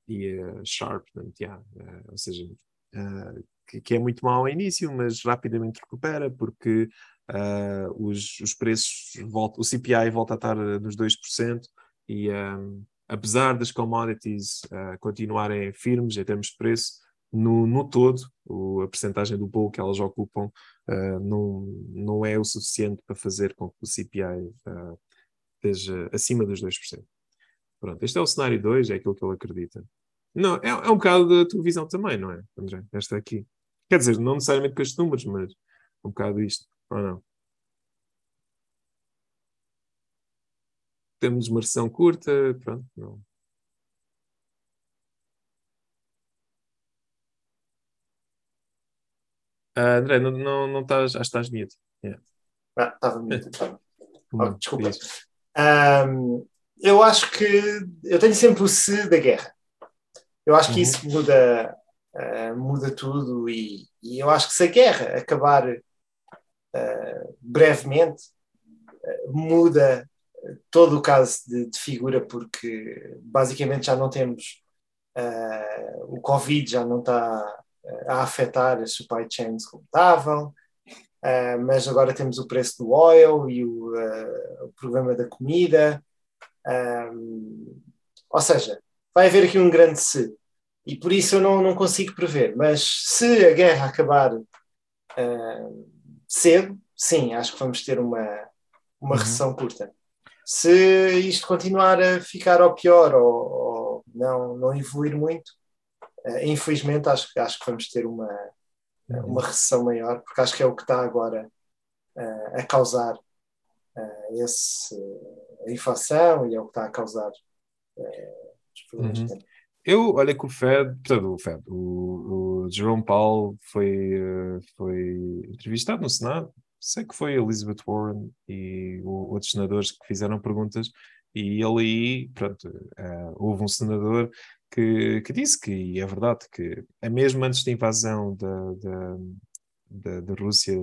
e sharp, portanto, yeah, ah, ou seja, ah, que, que é muito mau ao início, mas rapidamente recupera, porque ah, os, os preços, voltam, o CPI volta a estar nos 2%, e apesar das commodities continuarem firmes em termos de preço, no, no todo, o- a percentagem do bolo que elas ocupam não, não é o suficiente para fazer com que o CPI esteja acima dos 2%. Pronto, este é o cenário 2, é aquilo que ele acredita. Não, é, é um bocado da tua visão também, não é, André? Esta aqui. Quer dizer, não necessariamente com estes números, mas um bocado isto, ou não? Temos uma recessão curta, pronto, não. Ah, André, não, não, não estás, acho que estás mute. Ah, estava muito. Oh, Hum, desculpa. diz. Eu acho que eu tenho sempre o se da guerra. Eu acho que Uhum. isso muda, ah, muda tudo e, e eu acho que se a guerra acabar ah, brevemente, ah, muda todo o caso de, de figura porque basicamente já não temos o Covid já não está a afetar as supply chains como estavam. Uh, mas agora temos o preço do oil e o, uh, o problema da comida. Um, ou seja, vai haver aqui um grande se. E por isso eu não, não consigo prever. Mas se a guerra acabar uh, cedo, sim, acho que vamos ter uma, uma Uhum. recessão curta. Se isto continuar a ficar ao pior ou, ou não, não evoluir muito, uh, infelizmente acho, que- acho que vamos ter uma, uma recessão maior, porque acho que é o que está agora uh, a causar uh, esse, a inflação e é o que está a causar uh, os problemas Uhum. que tem. Eu, olha que o Fed, portanto, o Fed, o, o Jerome Powell foi, eh, foi entrevistado no Senado, sei que foi Elizabeth Warren e outros senadores que fizeram perguntas, e ele aí, pronto, eh, houve um senador que, que disse que, e é verdade, que é mesmo antes da invasão da, da, da, da Rússia,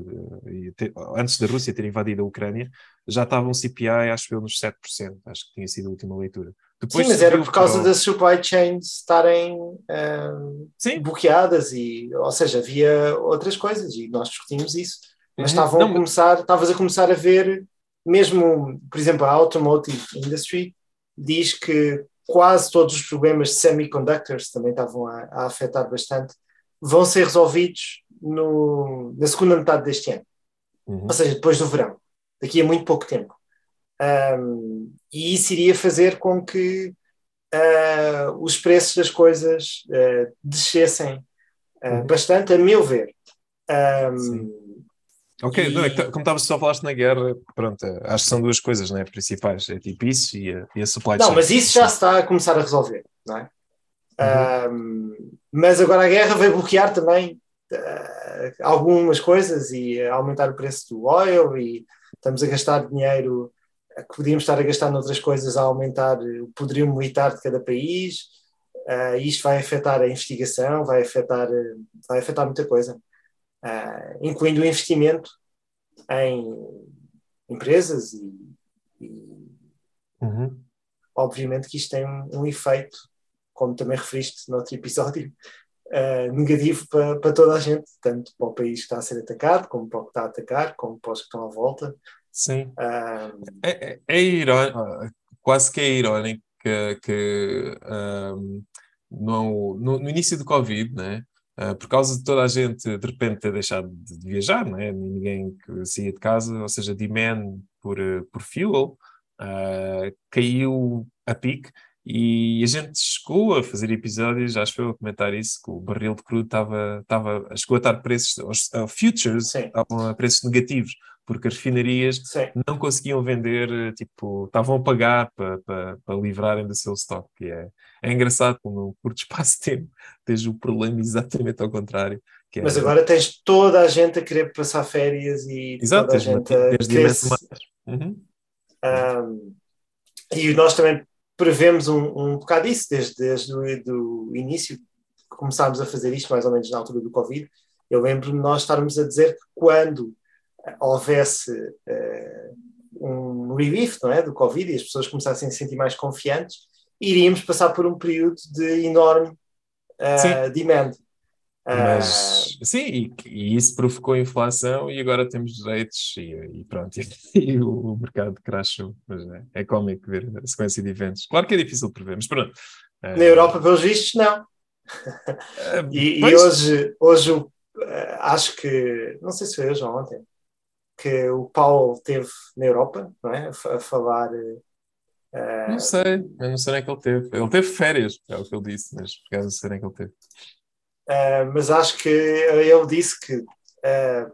de- ter- antes da Rússia ter invadido a Ucrânia, já estava um CPI, acho eu, nos 7%, acho que tinha sido a última leitura. Depois Sim, mas era por causa para das supply chains estarem um, Sim, bloqueadas e, ou seja, havia outras coisas e nós discutimos isso. Mas Uhum. estavam Não, a começar, estavas a começar a ver, mesmo, por exemplo, a automotive industry diz que quase todos os problemas de semiconductors também estavam a, a afetar bastante, vão ser resolvidos no, na segunda metade deste ano, Uhum. ou seja, depois do verão, daqui a muito pouco tempo. Um, e isso iria fazer com que uh, os preços das coisas uh, descessem uh, Uhum. bastante, a meu ver. Um. Ok, E- não, é que, como estavas só falaste na guerra, pronto, acho que são duas coisas né, principais, é tipo isso e a, e a supply Não, chain. mas isso já se está a começar a resolver, não é? Uhum. Um, mas agora a guerra vai bloquear também algumas coisas e aumentar o preço do oil e estamos a gastar dinheiro que podíamos estar a gastar noutras coisas a aumentar o poderio militar de cada país. Uh, isto vai afetar a investigação, vai afetar, vai afetar muita coisa, uh, incluindo o investimento em empresas e, e Uhum. obviamente que isto tem um, um efeito, como também referiste no outro episódio, eh, negativo para, para toda a gente, tanto para o país que está a ser atacado, como para o que está a atacar, como para os que estão à volta. Sim, Ah, é, é, é irónico, quase que é irónico que, que ahm, no, no, no início do Covid, né, ah, por causa de toda a gente de repente ter deixado de, viajar, né, ninguém que saía de casa, ou seja, demand por, eh, por fuel, ah, caiu a pique e a gente chegou a fazer episódios, acho que eu a comentar isso, que o barril de crudo estava, estava, chegou a estar preços, os uh, futures Sim. estavam a preços negativos porque as refinarias Sim. não conseguiam vender, eh, tipo, estavam a pagar para para- para livrarem do seu estoque. E é, é engraçado como num curto espaço de tempo tens o problema exatamente ao contrário. Que é, Mas agora tens toda a gente a querer passar férias e Exato, toda a gente a querer. Uhum. Um, e nós também prevemos um, um bocado isso desde, desde o do início, que começámos a fazer isto mais ou menos na altura do Covid. Eu lembro de nós estarmos a dizer que quando eh, houvesse eh, um relief não é, do Covid e as pessoas começassem a se sentir mais confiantes, iríamos passar por um período de enorme Sim. demand. Ah, Mas sim, e, e isso provocou inflação e agora temos direitos e, e pronto, e, o, o mercado crashou. Mas é, é cómico ver a sequência de eventos. Claro que é difícil prever, mas pronto. Na Europa, pelos vistos, não. eh, E, e pois, hoje, hoje eh, acho que, não sei se foi hoje ou ontem, que o Paulo esteve na Europa, não é? A, fa- a falar. eh, Não sei, eu não sei nem que ele teve. Ele teve férias, é o que ele disse, mas por acaso não sei nem que ele teve. Eh, mas acho que ele disse que eh,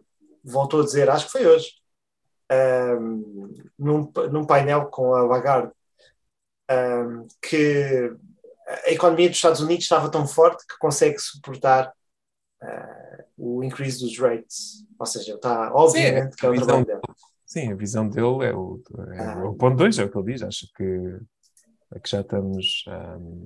voltou a dizer, acho que foi hoje, eh, num, num painel com a Lagarde, que a economia dos Estados Unidos estava tão forte que consegue suportar o increase dos rates. Ou seja, está obviamente que é o a visão trabalho dele. Sim, a visão dele é o, é Ah. o ponto 2, é o que ele diz. Acho que, é que já estamos. ahm,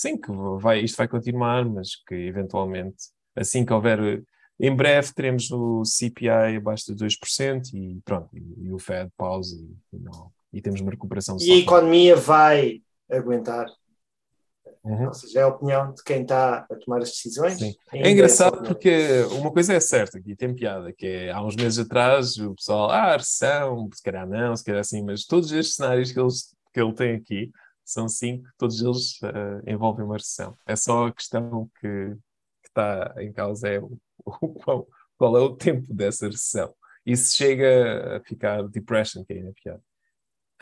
sim, que vai, isto vai continuar, mas que eventualmente, assim que houver. Em breve teremos o CPI abaixo de 2% e pronto, e, e o Fed pausa e, e não, e temos uma recuperação E a economia vai aguentar. Uhum. Ou seja, é a opinião de quem está a tomar as decisões. É engraçado porque uma coisa é certa aqui, tem piada, que é há uns meses atrás o pessoal, ah, recessão, se calhar não, se calhar assim, mas todos estes cenários que, eles, que ele tem aqui são cinco, todos eles eh, envolvem uma recessão. É só a questão que, que está em causa é o, o qual, qual é o tempo dessa recessão. E se chega a ficar depression, que é pior.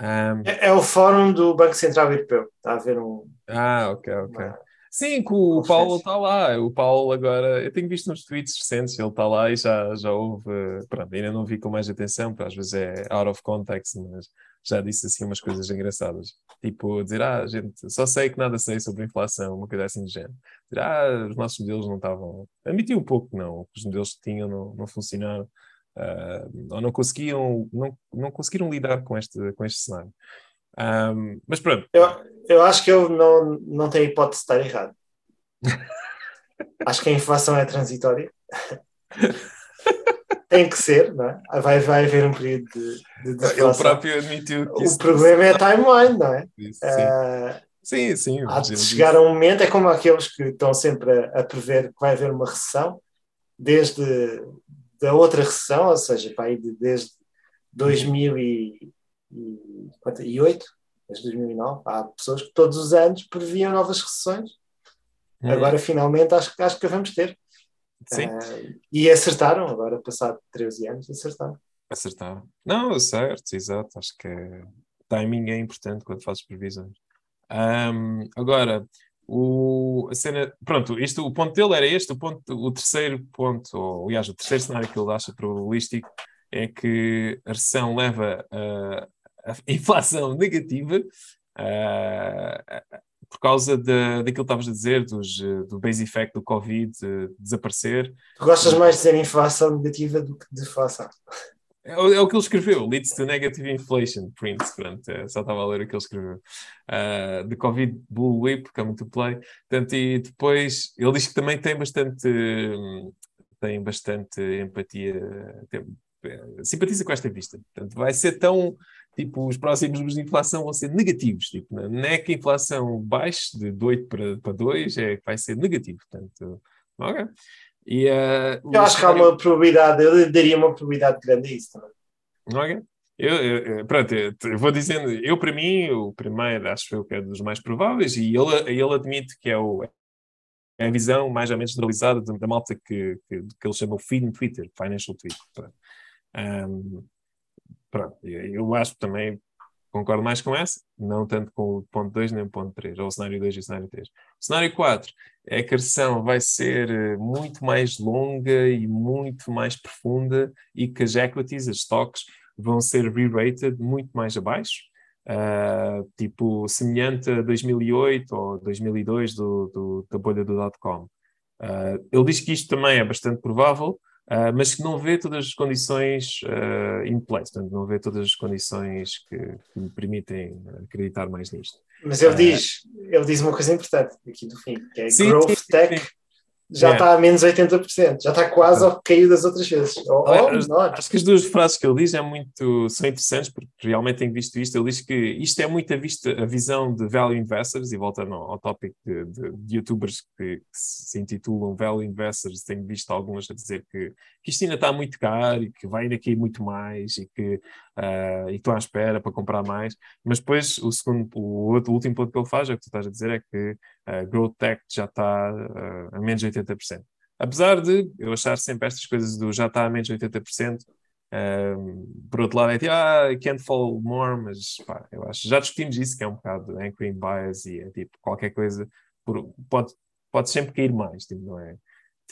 Ahm, É, é o fórum do Banco Central Europeu. Está a haver um. ah, ok, ok. uma- Sim, que o. Paulo está lá. O Paulo agora, eu tenho visto nos tweets recentes, ele está lá e já, já houve. Pronto, ainda não vi com mais atenção, porque às vezes é out of context, mas já disse assim umas coisas engraçadas. Tipo, dizer, ah, gente, só sei que nada sei sobre inflação, uma coisa assim do género. Dizer, ah, os nossos modelos não estavam. Admitir um pouco que não, que os modelos que tinham não, não funcionaram. ah, ou não conseguiam, não, não conseguiram lidar com este, com este cenário. Ahm, mas pronto, Eu, eu acho que eu não, não tenho hipótese de estar errado. acho que a inflação é transitória. Tem que ser, não é? Vai, vai haver um período de, de ele próprio admitiu que O problema é a timeline, não é? isso, sim. Ah, Sim, sim. Há mas de chegar a um momento, é como aqueles que estão sempre a, a prever que vai haver uma recessão, desde da outra recessão, ou seja, para aí de- desde 2008, desde 2009, há pessoas que todos os anos previam novas recessões. Hum, Agora, finalmente, acho, que- acho que vamos ter. Sim, Ah, e acertaram, agora, passado 13 anos, acertaram. acertaram. Não, certo, exato. Acho que timing é importante quando fazes previsões. Ahm, agora, o, a cena. Pronto, isto, o ponto dele era este. O, ponto, o terceiro ponto, ou aliás, o terceiro cenário que ele acha probabilístico é que a recessão leva a, a inflação negativa. ah, por causa de, daquilo que estavas a dizer, dos, do base effect do Covid eh, desaparecer, Tu gostas mais de dizer inflação negativa do que deflação. É, é o que ele escreveu, leads to negative inflation, print, pronto, é, só estava a ler o que ele escreveu. Uh, the Covid Bull Whip, coming to play. Portanto, e depois, ele diz que também tem bastante, tem bastante empatia, tem, eh, simpatiza com esta vista. Portanto, vai ser tão, tipo, os próximos números de inflação vão ser negativos, tipo, não não é que a inflação baixe de 8 para, para 2, é que vai ser negativo, portanto, ok. E, uh, Eu acho que há uma probabilidade, eu daria uma probabilidade grande a isso também. Ok. Eu, eu- pronto, eu, eu vou dizendo, eu para mim, o primeiro acho eu que é dos mais prováveis, e ele, ele admite que é, o, é a visão mais ou menos generalizada da, da malta que, que, que ele chama o feed no Twitter, Financial Twitter. Pronto. Pronto, eu acho também, concordo mais com essa, não tanto com o ponto 2 nem o ponto 3, ou o cenário 2 e o cenário 3. O cenário 4 é que a recessão vai ser eh, muito mais longa e muito mais profunda e que as equities, as stocks, vão ser re-rated muito mais abaixo, uh, tipo semelhante a 2008 ou 2002 do, do da bolha do dot-com. Uh, ele diz que isto também é bastante provável, Uh, mas que não vê todas as condições uh, in place, portanto, não vê todas as condições que, que me permitem acreditar mais nisto. Mas ele, uh, diz, ele diz uma coisa importante aqui do fim, que é sim, Growth sim, Tech sim já Yeah. está a menos 80%, já está quase ao que caiu das outras vezes. Ou, ou menor. Acho que as duas frases que ele diz é muito, são interessantes, porque realmente tenho visto isto. Ele diz que isto é muito a, vista, a visão de value investors, e voltando ao, ao tópico de, de- de youtubers que, que se intitulam value investors, tenho visto alguns a dizer que, que isto ainda está muito caro e que vai ainda cair muito mais e que ah, e estou à espera para comprar mais. Mas depois o segundo, o, outro, o último ponto que ele faz, é o que tu estás a dizer, é que a Growth Tech já está ah, a menos de 80%. Apesar de eu achar sempre estas coisas do já está a menos de 80%, um, por outro lado é tipo, ah, I can't fall more, mas pá, eu acho, já discutimos isso, que é um bocado anchoring bias e é tipo, qualquer coisa por- pode, pode sempre cair mais, tipo, não é?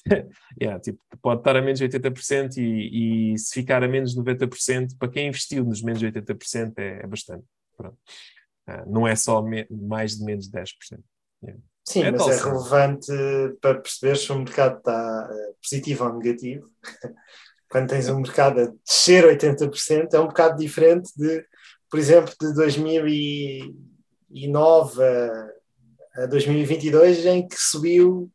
yeah, tipo, pode estar a menos de 80% e, e se ficar a menos de 90%, para quem investiu nos menos de 80% é, é bastante. Pronto. Ah, não é só mais de menos de 10%. Sim, É mas é relevante para perceber se o mercado está eh, positivo ou negativo. Quando tens um mercado a descer 80%, é um bocado diferente de, por exemplo, de 2009 a, a 2022, em que subiu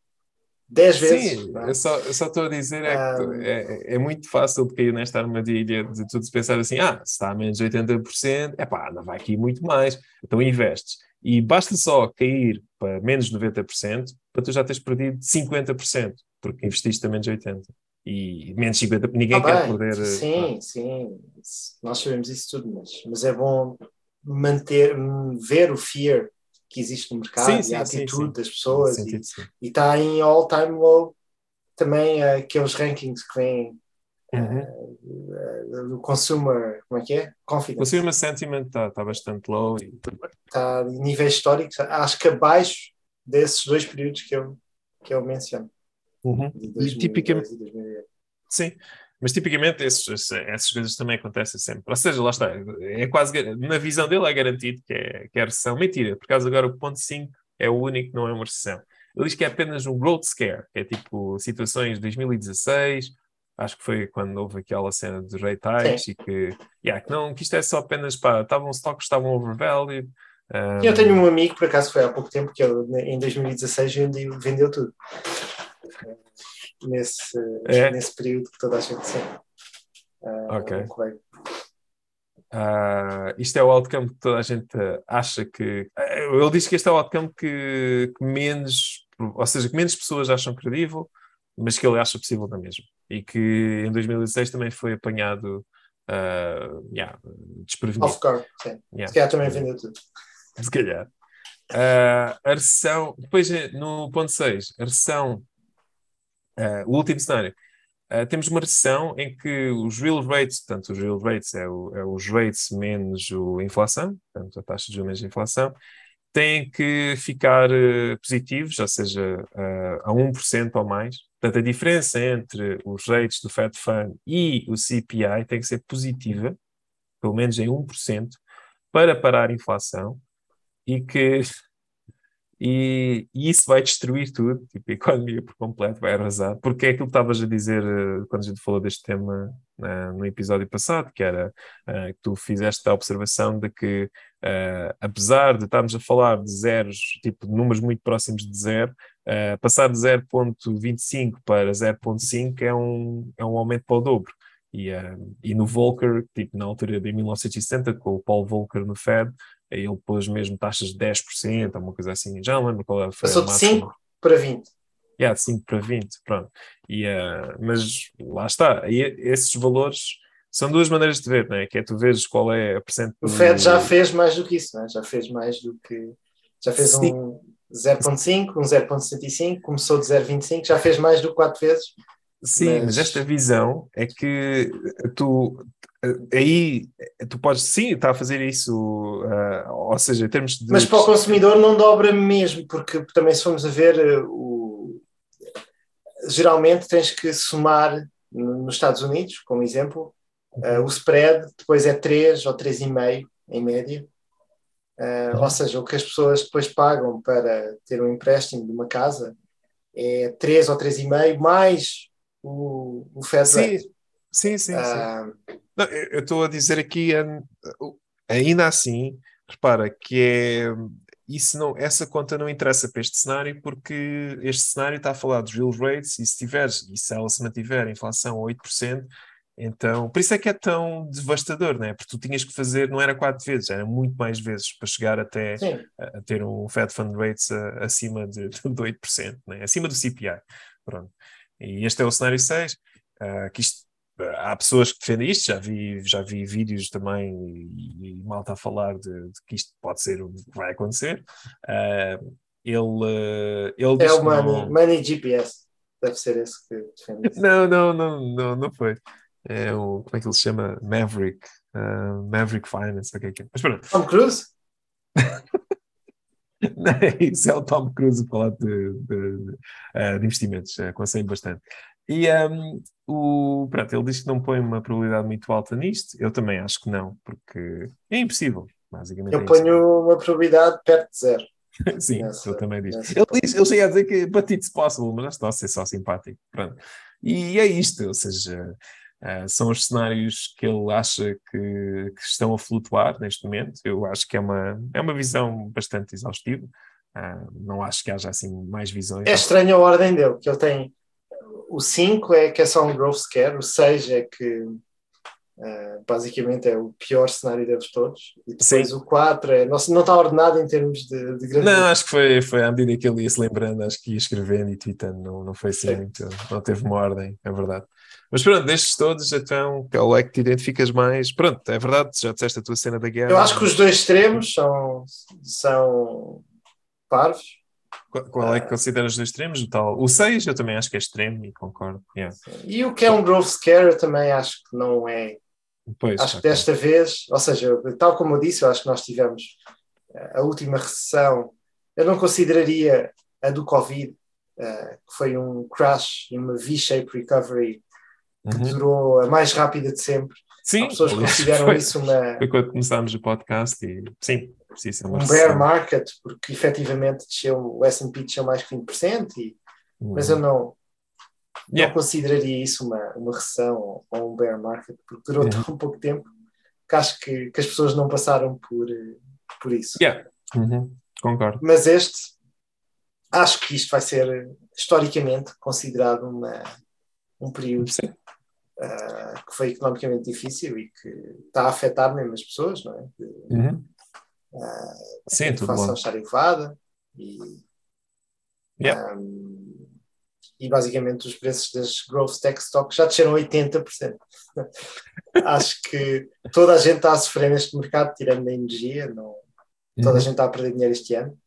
10 vezes. Sim, não é? eu só, estou a dizer é que Ah. é, é muito fácil de cair nesta armadilha de tudo se pensar assim, ah, se está a menos de 80%, é pá, não vai cair muito mais, então investes. E basta só cair para menos de 90% para tu já teres perdido 50%, porque investiste a menos de 80%. E menos 50%, ninguém Ah, quer bem, perder. eh, Sim, sim, nós sabemos isso tudo, mas, mas é bom manter, ver o fear que existe no mercado Sim, e sim, a sim, atitude sim. das pessoas e, sentido, e está em all-time low também eh, aqueles rankings que vêm Uhum. eh, do consumer, como é que é? O Confidence. consumer sentiment está tá bastante low e Está em níveis históricos, acho que abaixo desses dois períodos que eu, que eu menciono. De 2002 tipicamente- e 2008. Sim, mas tipicamente esses, esses- essas coisas também acontecem sempre. Ou seja, lá está, é quase, na visão dele é garantido que é, que é recessão. Mentira, por causa agora o ponto 5 é o único que não é uma recessão. Ele diz que é apenas um growth scare, que é tipo situações de 2016, acho que foi quando houve aquela cena dos hikes e que, yeah, que não, que isto é só apenas para, estavam stocks estavam overvalued. um, Eu tenho um amigo, por acaso foi há pouco tempo, que ele, em 2016 vendeu, vendeu tudo. Nesse, É? nesse período que toda a gente sabe. Ah, Ok. Ah, isto é o outcome que toda a gente acha que. Ele diz que este é o outcome que, que menos, ou seja, que menos pessoas acham credível, mas que ele acha possível na mesma. E que em 2016 também foi apanhado ah, yeah, desprevenido. Off guard, sim. Yeah. Se calhar também vendeu tudo. Se calhar. Ah, a recessão, depois no ponto 6, a recessão, ah, o último cenário, ah, temos uma recessão em que os real rates, portanto, os real rates é, o- é os rates menos a inflação, portanto, a taxa de juros menos a inflação, têm que ficar eh, positivos, ou seja, ah, a 1% ou mais. Portanto, a diferença entre os rates do Fed Fund e o CPI tem que ser positiva, pelo menos em 1%, para parar a inflação e que e, e isso vai destruir tudo, tipo, a economia por completo vai arrasar, porque é aquilo que estavas a dizer eh, quando a gente falou deste tema eh, no episódio passado, que era eh, que tu fizeste a observação de que apesar de estarmos a falar de zeros, tipo, de números muito próximos de zero, passar de 0.25 para 0.5 é um, é um aumento para o dobro. E, e no Volcker, tipo, na altura de 1970, com o Paul Volcker no Fed, ele pôs mesmo taxas de 10%, uma coisa assim, já não lembro qual foi Passou a de máxima. 5 para 20. Yeah, de 5 para 20, pronto. E, eh, mas lá está, e esses valores são duas maneiras de ver, não é? Que é tu vês qual é a percent O Fed já fez mais do que isso, não é? já fez mais do que. Já fez Sim. um 0,5, um 0,75, começou de 0,25, já fez mais do que 4 vezes. Sim, mas... Mas- esta visão é que tu, aí eh, tu podes sim estar a fazer isso, eh, ou seja, em termos de. Mas para o consumidor não dobra mesmo, porque também se formos a ver, eh, o... geralmente tens que somar no- nos Estados Unidos, como exemplo, eh, o spread depois é 3 ou 3,5 em média. Eh, ou seja, o que as pessoas depois pagam para ter um empréstimo de uma casa é 3 ou 3,5 mais o, o Fed Sim, rate. Sim, sim. sim. Ah, Não, eu estou a dizer aqui, ainda assim, repara que é. Isso não, essa conta não interessa para este cenário porque este cenário está a falar dos real rates e se tiveres, e se ela se mantiver a inflação a 8%, então, por isso é que é tão devastador, né? Porque tu tinhas que fazer, não era quatro vezes, era muito mais vezes para chegar até a, a ter um Fed Fund Rates a- acima de, de 8%, né? acima do CPI. Pronto. E este é o cenário 6, ah, que isto, há pessoas que defendem isto, já vi, já vi vídeos também e, e malta a falar de, de que isto pode ser o que vai acontecer. Ah, ele, ah, ele é o Money, não, money GPS. Deve ser esse que defende isso. não, não, não, não, não foi. É o, como é que ele se chama? Maverick, ah, Maverick Finance, o que é que é? Mas pronto, Tom Cruise? Não, isso é o Tom Cruise a falar de, de, de, de investimentos, eh, aconselho bastante. E ehm, o, pronto, ele diz que não põe uma probabilidade muito alta nisto, eu também acho que não, porque é impossível, basicamente. Eu é ponho uma probabilidade perto de zero. Sim, Nessa- ele também diz. nessa Ele, diz, ele chega a dizer que but it's possible, mas está a ser só simpático. Pronto. E é isto, ou seja, eh, são os cenários que ele acha que, que estão a flutuar neste momento. Eu acho que é uma, é uma visão bastante exaustiva. Ah, não acho que haja assim mais visões. É estranha a ordem dele, que ele tem o 5 é que é só um growth scare, o 6 é que eh, basicamente é o pior cenário deles todos, e depois Sim. o 4 é, não, não está ordenado em termos de, de grande. Não, acho que foi, foi à medida que ele ia se lembrando, acho que ia escrevendo e tweetando, não, não foi assim Sim. muito, não teve uma ordem, é verdade. Mas pronto, destes todos, então, qual é que te identificas mais? Pronto, é verdade, já disseste a tua cena da guerra. Eu acho que os dois extremos são, são parvos. Qual, é que consideras os dois extremos? Tal, o 6 eu também acho que é extremo e concordo. Yeah. E o que é um growth scare eu também acho que não é. Pois, Acho que ok. desta vez, ou seja, tal como eu disse, eu acho que nós tivemos eh, a última recessão, eu não consideraria a do Covid, eh, que foi um crash e uma V-shape recovery que Uhum. durou a mais rápida de sempre. Sim, Há pessoas que consideram foi, isso uma, foi quando começámos o podcast e sim, precisa uma um recessão. bear market, porque efetivamente desceu, o S&P desceu mais que 20%, e, mas eu não, Yeah. não consideraria isso uma, uma recessão ou, ou um bear market, porque durou Uhum. tão pouco tempo que acho que, que as pessoas não passaram por, por isso. Yeah. Uhum. Concordo. Mas este, acho que isto vai ser historicamente considerado uma, um período Sim. Ah, que foi economicamente difícil e que está a afetar mesmo as pessoas, não é? De, Uhum. ah, Sim, a inflação estar elevada e, Yeah. ahm, e basicamente os preços das growth tech stocks já desceram 80%. Acho que toda a gente está a sofrer neste mercado, tirando a energia, não, toda a Uhum. gente está a perder dinheiro este ano.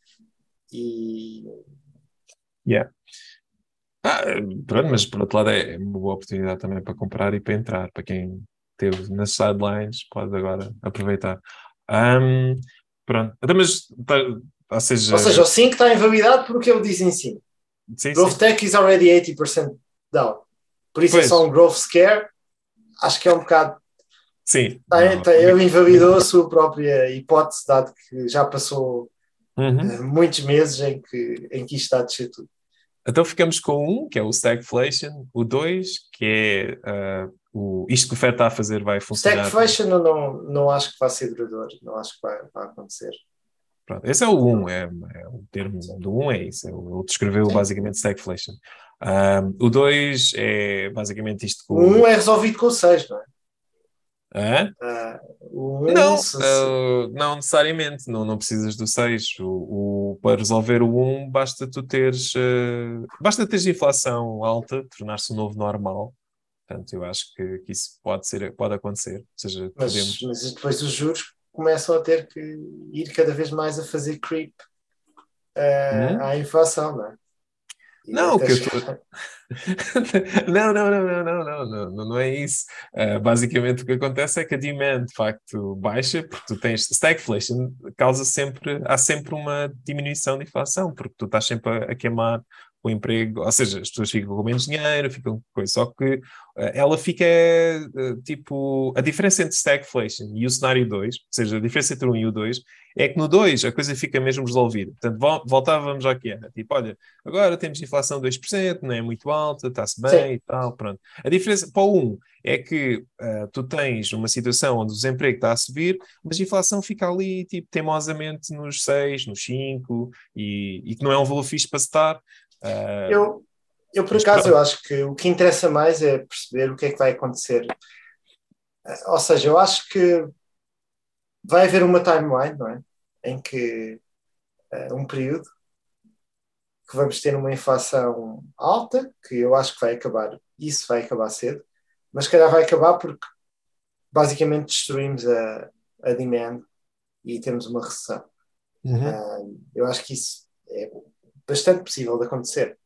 E Ah, pronto, mas por outro lado é uma boa oportunidade também para comprar e para entrar. Para quem esteve nas sidelines, pode agora aproveitar. Ahm, pronto, então, mas, tá- ou seja, Ou seja, o 5 está invalidado por o que ele diz em cima. sim, Growth sim, Tech is already 80% down. Por isso Pois. é só um growth scare. Acho que é um bocado. sim. Tá, Não, tá, ele invalidou a sua própria hipótese, dado que já passou Uhum. eh, muitos meses em que, em que isto está a descer tudo. Então ficamos com um, que é o stagflation, o dois, que é ah, o, isto que o Fed está a fazer vai funcionar. Stagflation eu não, não acho que vai ser duradouro. Não acho que vai, vai acontecer. Pronto, esse é o 1, é, é o termo do 1 é isso, é ele descreveu basicamente stagflation. Ahm, o 2 é basicamente isto que O 1 é resolvido com o 6, não é? Ah, o 1 Não, ah, não necessariamente, não, não precisas do 6. O, o- para resolver o 1, basta tu teres, ah, basta teres inflação alta, tornar-se o novo normal. Portanto, eu acho que, que isso pode, ser, pode acontecer. Ou seja, mas, podemos. mas depois os juros começam a ter que ir cada vez mais a fazer creep ah, Hum? à inflação, não é? Não, que eu tô... não, não, não, não, não, não, não, não é isso. Uh, basicamente o que acontece é que a demand de facto baixa, porque tu tens stagflation, causa sempre, há sempre uma diminuição de inflação, porque tu estás sempre a, a queimar o emprego, ou seja, as pessoas ficam com menos dinheiro, ficam com coisa, só que uh, ela fica uh, tipo, a diferença entre stagflation e o cenário 2, ou seja, a diferença entre o 1 e o 2, é que no 2 a coisa fica mesmo resolvida. Portanto, vol- voltávamos ao que era, tipo, olha, agora temos inflação de 2%, não é muito alta, está-se bem Sim. e tal, pronto. A diferença para o 1 é que ah, tu tens uma situação onde o desemprego está a subir, mas a inflação fica ali, tipo, teimosamente nos 6, nos 5, e, e que não é um valor fixe para estar. Ah, Eu, eu por acaso, eu acho que o que interessa mais é perceber o que é que vai acontecer. Eh, Ou seja, eu acho que vai haver uma timeline, não é? Em que eh, um período que vamos ter uma inflação alta, que eu acho que vai acabar, isso vai acabar cedo, mas calhar vai acabar porque basicamente destruímos a, a demand e temos uma recessão. uhum. Um, eu acho que isso é bastante possível de acontecer.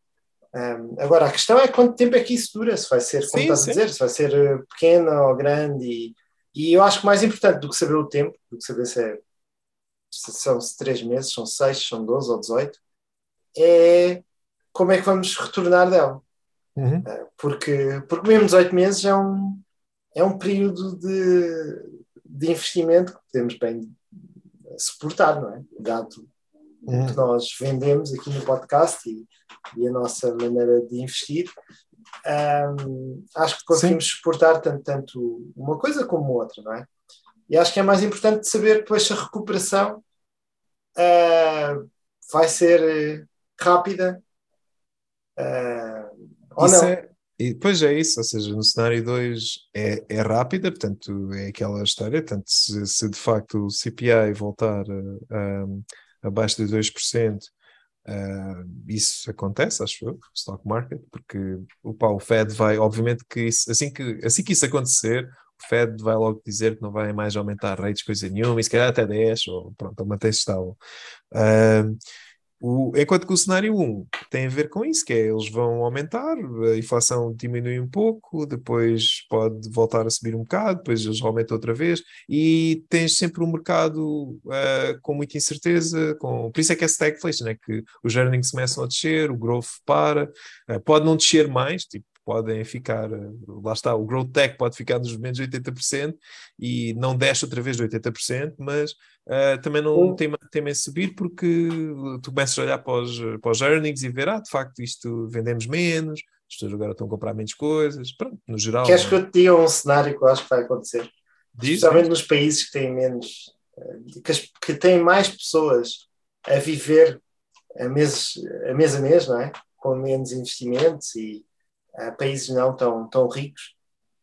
Um, agora, a questão é quanto tempo é que isso dura, se vai ser, como Sim, estás sim. a dizer, se vai ser eh, pequena ou grande. E, e eu acho que mais importante do que saber o tempo, do que saber se, é, se são três meses, são seis, são 12 ou 18, é como é que vamos retornar dela. Uhum. Porque, porque mesmo 18 meses é um, é um período de, de investimento que podemos bem suportar, não é? Dado o que nós vendemos aqui no podcast e, e a nossa maneira de investir, hum, acho que conseguimos suportar tanto, tanto uma coisa como outra, não é? E acho que é mais importante saber depois se a recuperação ah, vai ser eh, rápida ah, ou Isso não. é- e depois é isso, ou seja, no cenário 2 é, é rápida, portanto é aquela história, portanto se, se de facto o CPI voltar a, a- abaixo de 2%, ah, isso acontece, acho eu, stock market, porque opa, o Fed vai, obviamente que isso, assim que, assim que isso acontecer, o Fed vai logo dizer que não vai mais aumentar rates, coisa nenhuma, e se calhar até 10, ou pronto, mantém-se estável. Ah, o- enquanto que o cenário 1 tem a ver com isso, que é eles vão aumentar, a inflação diminui um pouco, depois pode voltar a subir um bocado, depois eles aumentam outra vez, e tens sempre um mercado ah, com muita incerteza, com... por isso é que é stagflation, é que os earnings começam a descer, o growth para, ah, pode não descer mais, tipo, podem ficar, lá está, o growth tech pode ficar nos menos 80% e não desce outra vez de 80%, mas Uh, também não tem, tem a subir porque tu começas a olhar para os, para os earnings e ver, ah, de facto, isto vendemos menos, as pessoas agora estão a comprar menos coisas. Pronto, no geral. Queres que eu te diga um cenário que eu acho que vai acontecer? diz, especialmente nos países que têm menos, eh, que, que têm mais pessoas a viver a mês a mês, a mês não é? Com menos investimentos e países não tão, tão ricos.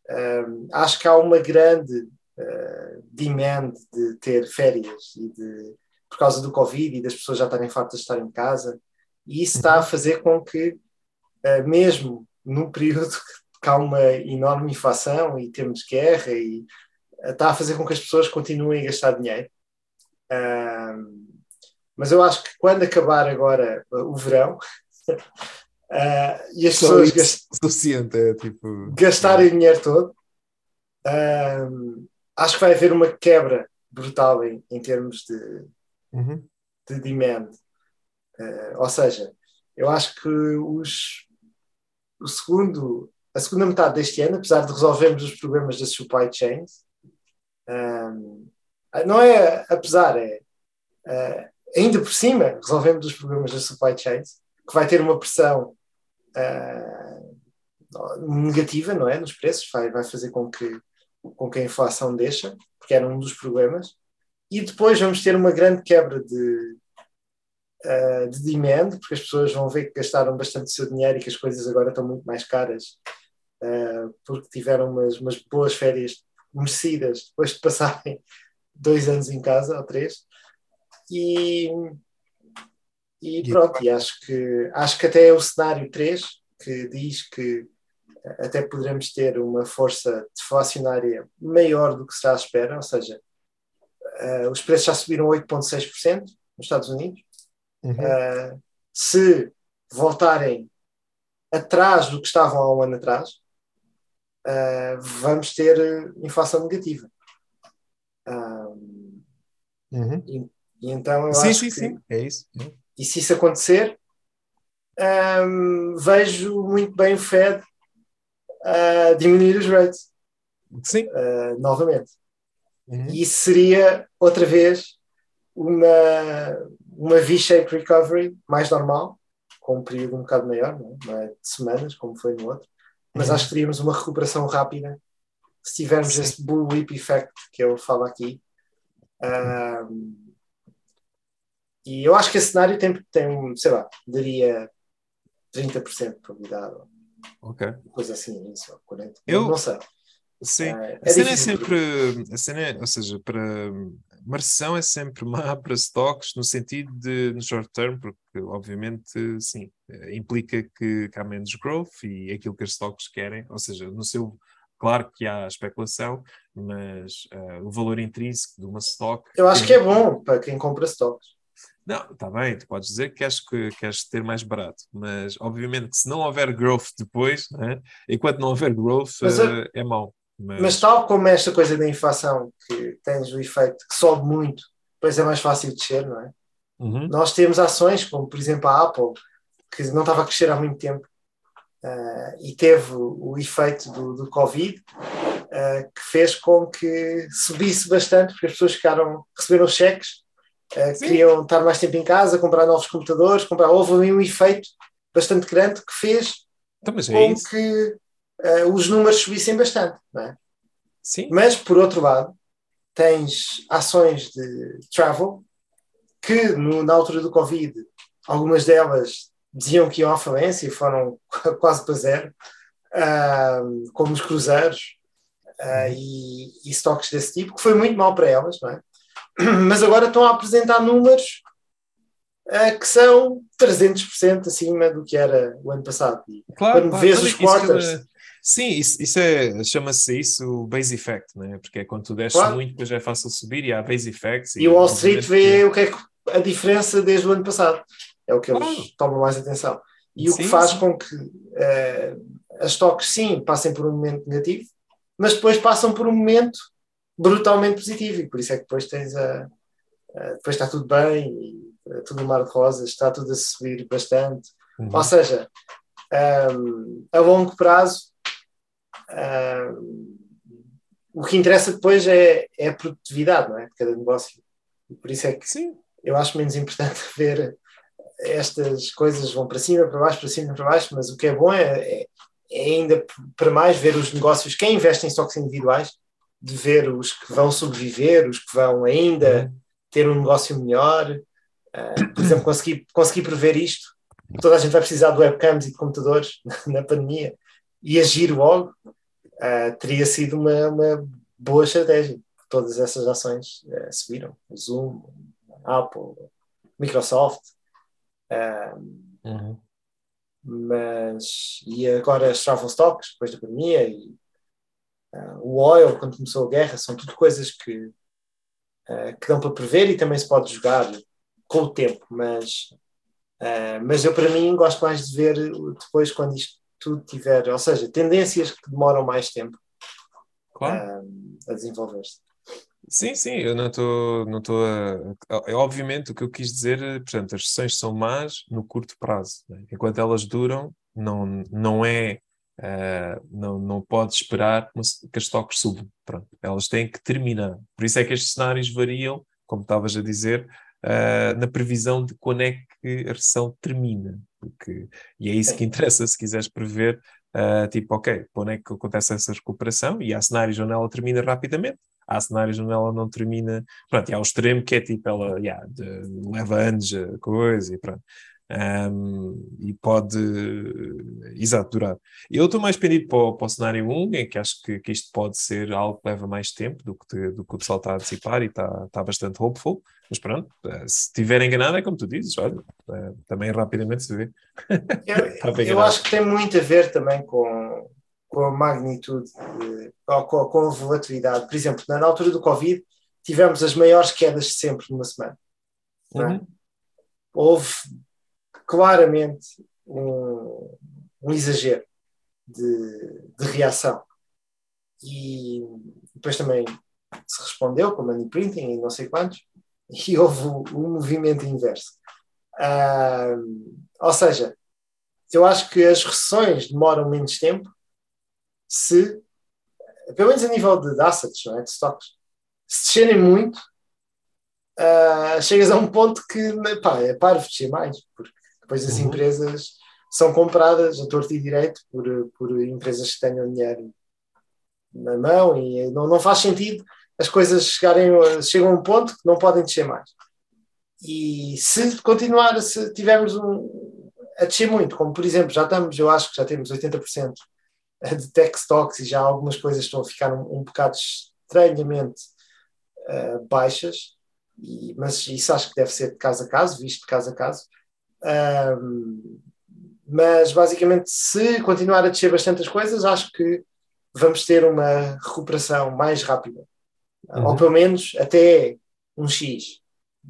Um, acho que há uma grande eh, demand de ter férias e de, por causa do Covid e das pessoas já estarem fartas de estar em casa, e isso está a fazer com que, eh, mesmo num período que há uma enorme inflação e temos guerra e está a fazer com que as pessoas continuem a gastar dinheiro. Mas eu acho que quando acabar agora uh, o verão ah, e as Só pessoas isso gas- suficiente, é tipo. gastarem o dinheiro todo, ahm, acho que vai haver uma quebra brutal em, em termos de, Uhum. de demand. Ah, ou seja, eu acho que os, o segundo, a segunda metade deste ano, apesar de resolvermos os problemas das supply chains, ahm, não é apesar, é ah, ainda por cima resolvemos os problemas das supply chains, que vai ter uma pressão ah, negativa, não é, nos preços, vai, vai fazer com que com que a inflação deixa, porque era um dos problemas, e depois vamos ter uma grande quebra de, uh, de demand, porque as pessoas vão ver que gastaram bastante o seu dinheiro e que as coisas agora estão muito mais caras, uh, porque tiveram umas, umas boas férias merecidas depois de passarem dois anos em casa, ou três, e, e pronto, e acho que, acho que até o cenário 3, que diz que até poderemos ter uma força deflacionária maior do que se está à espera, ou seja, uh, os preços já subiram 8,6% nos Estados Unidos. Uhum. Uh, se voltarem atrás do que estavam há um ano atrás, uh, vamos ter inflação negativa. Um, Uhum. e, e então eu Sim, acho sim, que, sim. É isso. E se isso acontecer, um, vejo muito bem o Fed a diminuir os rates Sim. uh, novamente. Uhum. E isso seria, outra vez, uma, uma V-shaped recovery mais normal, com um período um bocado maior, não é? Não é de semanas, como foi no outro. Mas Uhum. acho que teríamos uma recuperação rápida se tivermos Sim. esse bull whip effect que eu falo aqui. Um, e eu acho que esse cenário tem, tem um, sei lá, daria 30% de probabilidade, Ok. coisa assim, isso, ou 40%. Eu- não sei. Sim. É, A cena é difícil. sempre, a cena é- ou seja, para uma recessão é sempre má para stocks no sentido de no short term, porque obviamente sim, eh, implica que, que há menos growth e aquilo que os stocks querem, ou seja, no seu claro que há especulação, mas eh, o valor intrínseco de uma stock. Eu acho que é bom para quem compra stocks. Não, está bem, tu podes dizer que queres, que queres ter mais barato, mas obviamente que se não houver growth depois, né, enquanto não houver growth, eh, é mau. Mas, Mas tal como esta coisa da inflação, que tens o efeito que sobe muito, depois é mais fácil de descer, não é? Uhum. Nós temos ações, como por exemplo a Apple, que não estava a crescer há muito tempo ah, e teve o, o efeito do, do Covid, ah, que fez com que subisse bastante, porque as pessoas ficaram, receberam cheques, Sim. queriam estar mais tempo em casa, comprar novos computadores, comprar, houve ali um efeito bastante grande que fez Então, é com isso. que ah, os números subissem bastante, não é? Sim. Mas, por outro lado, tens ações de travel que, no- na altura do Covid, algumas delas diziam que iam à falência e foram quase para zero, ah, como os cruzeiros ah, e, e estoques desse tipo, que foi muito mal para elas, não é? Mas agora estão a apresentar números ah, que são 300% acima do que era o ano passado. E Claro, quando claro, vês os quarters, Sim, isso, isso é, chama-se isso o base effect, né? Porque é quando tu desces Claro. muito, depois é fácil subir e há base effects. E o Wall Street vê o que é que a diferença desde o ano passado. É o que eles Claro. tomam mais atenção. E o Sim, que faz sim. com que eh, as stocks, sim, passem por um momento negativo, mas depois passam por um momento brutalmente positivo. E por isso é que depois tens a. a- depois está tudo bem, e, eh, tudo no mar de rosas, está tudo a subir bastante. Uhum. Ou seja, ahm, a longo prazo, ahm, o que interessa depois é, é a produtividade não é? de cada negócio. E por isso é que Sim, eu acho menos importante ver estas coisas vão para cima, para baixo, para cima, para baixo, mas o que é bom é, é- é ainda para mais ver os negócios, quem investe em stocks individuais, de ver os que vão sobreviver, os que vão ainda ter um negócio melhor. Ah, por exemplo, consegui, consegui prever isto. Toda a gente vai precisar de webcams e de computadores na pandemia e agir logo ah, teria sido uma, uma boa estratégia. Todas essas ações ah, subiram. O Zoom, Apple, Microsoft. Uhum. mas e agora as travel stocks depois da pandemia e ah, o oil quando começou a guerra são tudo coisas que ah, que dão para prever e também se pode jogar com o tempo mas ah, mas eu para mim gosto mais de ver depois quando isto tudo tiver ou seja tendências que demoram mais tempo claro. a desenvolver-se Sim, sim, eu não estou não estou a. É obviamente o que eu quis dizer, portanto, as sessões são más no curto prazo. né? Enquanto elas duram, não, não é. Eh, não, não pode esperar que as stocks subam. Pronto, elas têm que terminar. Por isso é que estes cenários variam, como estavas a dizer, eh, na previsão de quando é que a recessão termina. Porque, e é isso que interessa se quiseres prever, eh, tipo, ok, quando é que acontece essa recuperação? E há cenários onde ela termina rapidamente há cenários onde ela não termina. Pronto, e há o extremo que é tipo, ela yeah, de- leva anos a coisa e pronto. Um, e pode, exato, durar. Eu estou mais pendido para o, para o cenário 1, em que acho que, que isto pode ser algo que leva mais tempo do que, te- do que o pessoal está a antecipar e está, está bastante hopeful. Mas pronto, eh, se estiver enganado, é como tu dizes, olha, eh, também rapidamente se vê. Eu, eu acho que tem muito a ver também com, com a magnitude, de- ou com, com a volatilidade. Por exemplo, na, altura do Covid, tivemos as maiores quedas de sempre numa semana. é? Uhum. Houve claramente um, um exagero de, de reação. E depois também se respondeu com money printing e não sei quantos, e houve um, movimento inverso. Ah, ou seja, eu acho que as recessões demoram menos tempo se, pelo menos a nível de, de assets, não é? de stocks, se descerem muito, ah, chegas a um ponto que pá, é parvo descer mais, porque depois as Uhum. empresas são compradas a torto e direito por, por empresas que tenham dinheiro na mão e não, não faz sentido as coisas chegarem, chegam a um ponto que não podem descer mais. E se continuar, se tivermos um, a descer muito, como por exemplo, já estamos, eu acho que já temos 80% de tech stocks e já algumas coisas estão a ficar um, um bocado estranhamente ah, baixas, e- mas isso acho que deve ser de caso a caso, visto de caso a caso. Mas basicamente, se continuar a descer bastante as coisas, acho que vamos ter uma recuperação mais rápida. Uhum. Ou pelo menos até um X.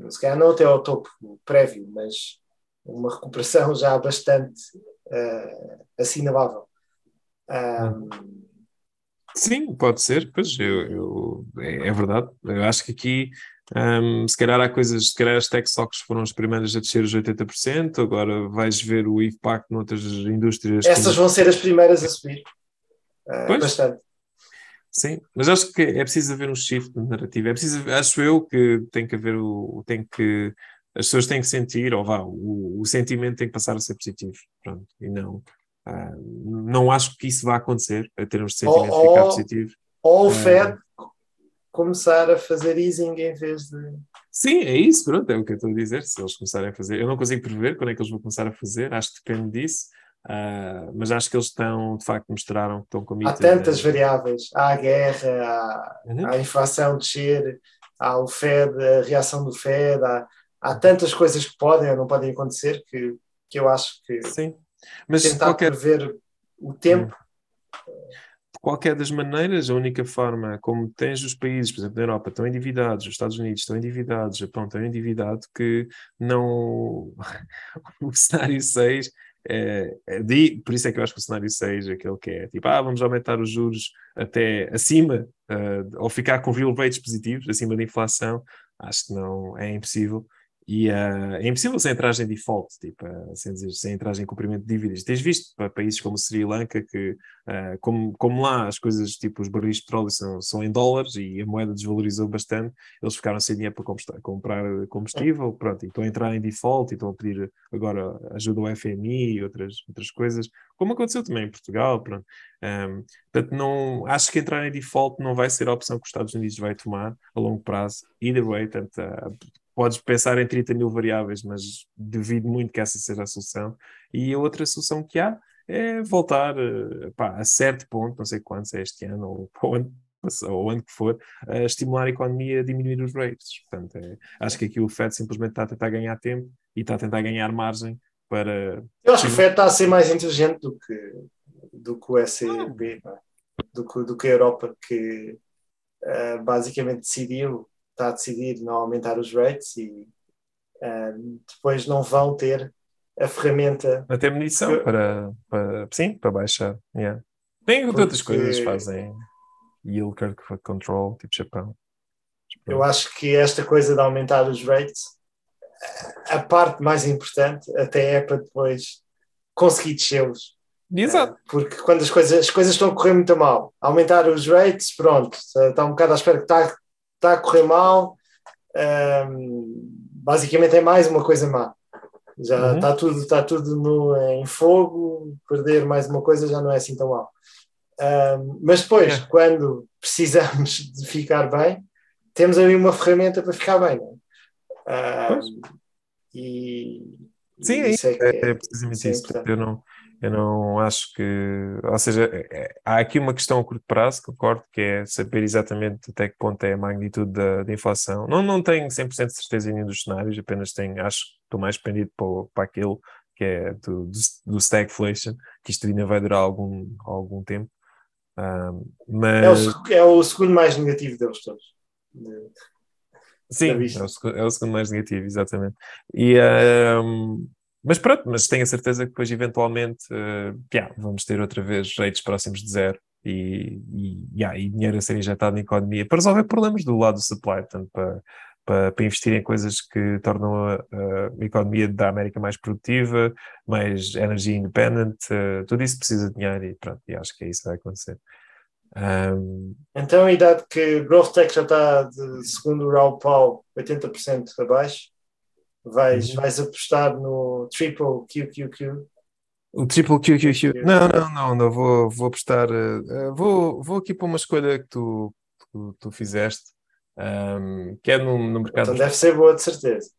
Se calhar não até ao topo prévio, mas uma recuperação já bastante ah, assinalável. Ahm, Sim, pode ser, pois eu, eu- é, é verdade. Eu acho que aqui, hum, se calhar há coisas, se calhar as tech stocks foram as primeiras a descer os 80%, agora vais ver o impacto noutras indústrias. essas vão ser as primeiras a subir. Ah, Pois. bastante. Sim, mas acho que é preciso haver um shift de narrativa. É preciso, acho eu que tem que haver o, tem que, as pessoas têm que sentir, ou vá, o, o sentimento tem que passar a ser positivo, pronto, e não, ah, não acho que isso vá acontecer, a termos de sentimento Ou- ficar positivo. Ou o Ah. Fed começar a fazer easing em vez de. Sim, é isso, pronto, é o que eu estou a dizer. Se eles começarem a fazer, eu não consigo prever quando é que eles vão começar a fazer, acho que depende disso, ah, mas acho que eles estão, de facto, mostraram que estão Há comidos. tantas variáveis. Há a guerra, há, Uhum. há a inflação descer, há o Fed, a reação do Fed, há, há tantas coisas que podem ou não podem acontecer que, que eu acho que Sim, mas tentar qualquer, prever o tempo. de qualquer das maneiras, a única forma como tens os países, por exemplo, na Europa, estão endividados, os Estados Unidos estão endividados, o Japão está endividado, que não. o cenário 6 é, é de- por isso é que eu acho que o cenário 6 é aquele que é tipo, ah, vamos aumentar os juros até acima, ah, ou ficar com real rates positivos, acima da inflação, acho que não, é impossível. E ah, é impossível sem entrada em default, tipo, ah, sem, dizer, sem entrada em cumprimento de dívidas. Tens visto para países como Sri Lanka que Uh, como, como lá as coisas, tipo os barris de petróleo são, são em dólares e a moeda desvalorizou bastante, eles ficaram sem dinheiro para comprar, comprar combustível, pronto, e estão a entrar em default e estão a pedir agora ajuda ao FMI e outras, outras coisas, como aconteceu também em Portugal, pronto. Um, portanto, não, acho que entrar em default não vai ser a opção que os Estados Unidos vai tomar a longo prazo, either way, portanto, uh, podes pensar em 30 mil variáveis, mas duvido muito que essa seja a solução. E a outra solução que há é voltar eh, pá, a certo ponto, não sei quando, se é este ano ou, ano, ou ano que for, a estimular a economia a diminuir os rates. Portanto, é, acho que aqui o FED simplesmente está a tentar ganhar tempo e está a tentar ganhar margem para. Eu acho que o. Fed está a ser mais inteligente do que, do que o é? do, que, do que a Europa, que ah, basicamente decidiu, está a decidir não aumentar os rates e ah, depois não vão ter a ferramenta. a ter munição Eu- para, para. Sim, para baixar. Yeah. Tem Porque- outras coisas que fazem yield curve control, tipo Japão. Eu acho que esta coisa de aumentar os rates, a parte mais importante até é para depois conseguir descê-los. Exato. Eh, Porque quando as coisas, as coisas estão a correr muito mal, aumentar os rates, pronto, está um bocado à espera que está, está a correr mal. Ahm, basicamente é mais uma coisa má. Já Uhum. está tudo, está tudo no- em fogo, perder mais uma coisa já não é assim tão mal. Ahm, mas depois, É. quando precisamos de ficar bem, temos ali uma ferramenta para ficar bem. Não é? Ahm, Pois. e, Sim, e é, isso isso, que é, é precisamente isso é. Eu não, eu não acho que. Ou seja, é- é- há aqui uma questão a curto prazo, concordo, que é saber exatamente até que ponto é a magnitude da, da inflação. Não, não tenho 100% de certeza em nenhum dos cenários, apenas tenho, acho que estou mais pendido para, para aquele que é do, do, do stagflation, que isto ainda vai durar algum, algum tempo. Ahm, É o, mas é o segundo mais negativo deles todos. Sim, é o, é o segundo mais negativo, exatamente. E, ahm, mas pronto, mas tenho a certeza que depois eventualmente uh, yeah, vamos ter outra vez rates próximos de zero e, e, yeah, e dinheiro a ser injetado na economia para resolver problemas do lado do supply, portanto, para, para, para investir em coisas que tornam a, a, economia da América mais produtiva, mais energy independent, uh, tudo isso precisa de dinheiro e pronto, e acho que é isso que vai acontecer. Um, Então, e dado que Growth Tech já está, de, segundo o Raul Paul, 80% abaixo, vais, Uhum. vais apostar no Triple QQQ. o triple QQQ. Não, não, não, não vou, vou apostar. uh, uh, vou, vou aqui para uma escolha que tu, tu, tu fizeste, um, que é no, no mercado. Então deve ser boa, de certeza.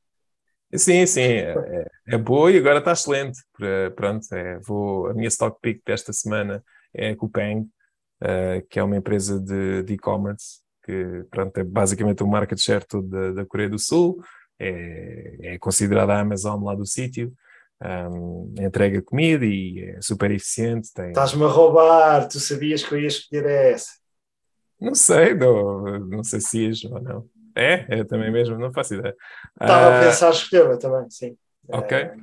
Sim, sim, é, é- é boa e agora está excelente. Pronto, é, vou, a minha stock pick desta semana é a Coupang, eh, que é uma empresa de de e-commerce, que pronto, é basicamente o market share todo da, da Coreia do Sul, é, é considerada a Amazon lá do sítio, um, entrega comida e é super eficiente. Tem, Estás-me a roubar, tu sabias que eu ia escolher essa. não sei, não, não sei se ias ou não. É, é também mesmo, não faço ideia. Estava a Ah, pensar escolher também, sim. Ok. Eh,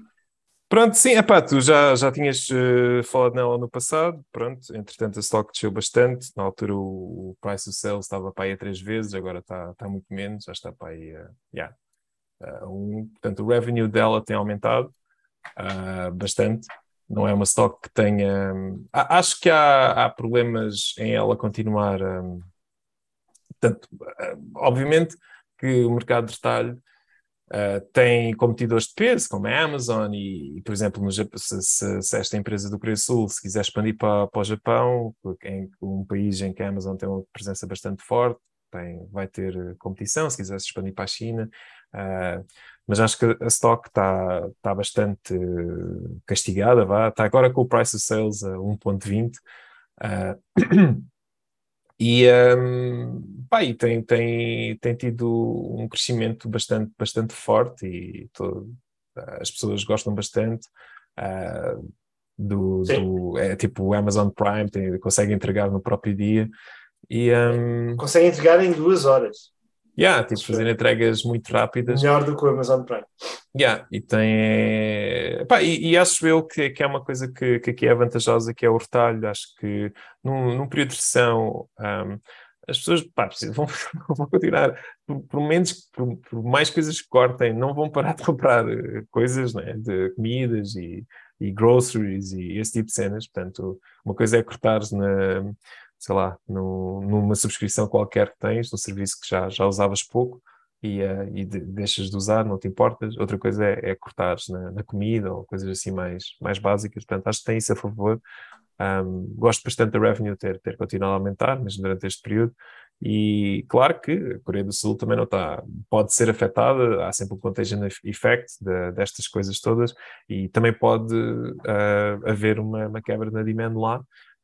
Pronto, sim, epá, tu já, já tinhas eh, falado nela no passado, pronto, entretanto a stock desceu bastante, na altura o, o price to sales estava para aí a três vezes, agora está, está muito menos, já está para aí a, yeah, um, portanto o revenue dela tem aumentado ah, bastante, não é uma stock que tenha, a- acho que há, há problemas em ela continuar, ah, portanto, ah, obviamente que o mercado de retalho Uh, tem competidores de peso, como a Amazon, e, e, por exemplo, no se, se- se esta empresa do Coreia Sul, se quiser expandir para, para o Japão, em um país em que a Amazon tem uma presença bastante forte, tem, vai ter uh, competição, se quiser se expandir para a China, uh, mas acho que a stock está está bastante uh, castigada, vá, está agora com o price of sales a 1.20, uh, e, um, pá, e tem, tem, tem tido um crescimento bastante, bastante forte e as pessoas gostam bastante ah, do, do- é tipo o Amazon Prime, tem, consegue entregar no próprio dia. E um, Consegue entregar em duas horas. Yeah, tipo, fazer entregas muito rápidas. Melhor do que o Amazon Prime. Yeah, e tem. Pá, e, e acho eu que, que é uma coisa que, que aqui é vantajosa, que é o retalho. Acho que num, num período de recessão um, as pessoas pá, vão, vão continuar, por, por menos por, por mais coisas que cortem, não vão parar de comprar eh, coisas né, de comidas e, e groceries e esse tipo de cenas. Portanto, uma coisa é cortares na, sei lá, no, numa subscrição qualquer que tens, num serviço que já, já usavas pouco e, eh, e de- deixas de usar, não te importas. Outra coisa é, é cortares na, na comida ou coisas assim mais, mais básicas. Portanto, acho que tem isso a favor. Um, gosto bastante da revenue ter, ter continuado a aumentar, mesmo durante este período. E claro que a Coreia do Sul também não está, pode ser afetada, há sempre um contagion effect de- destas coisas todas, e também pode ah, haver uma, uma quebra na demand lá,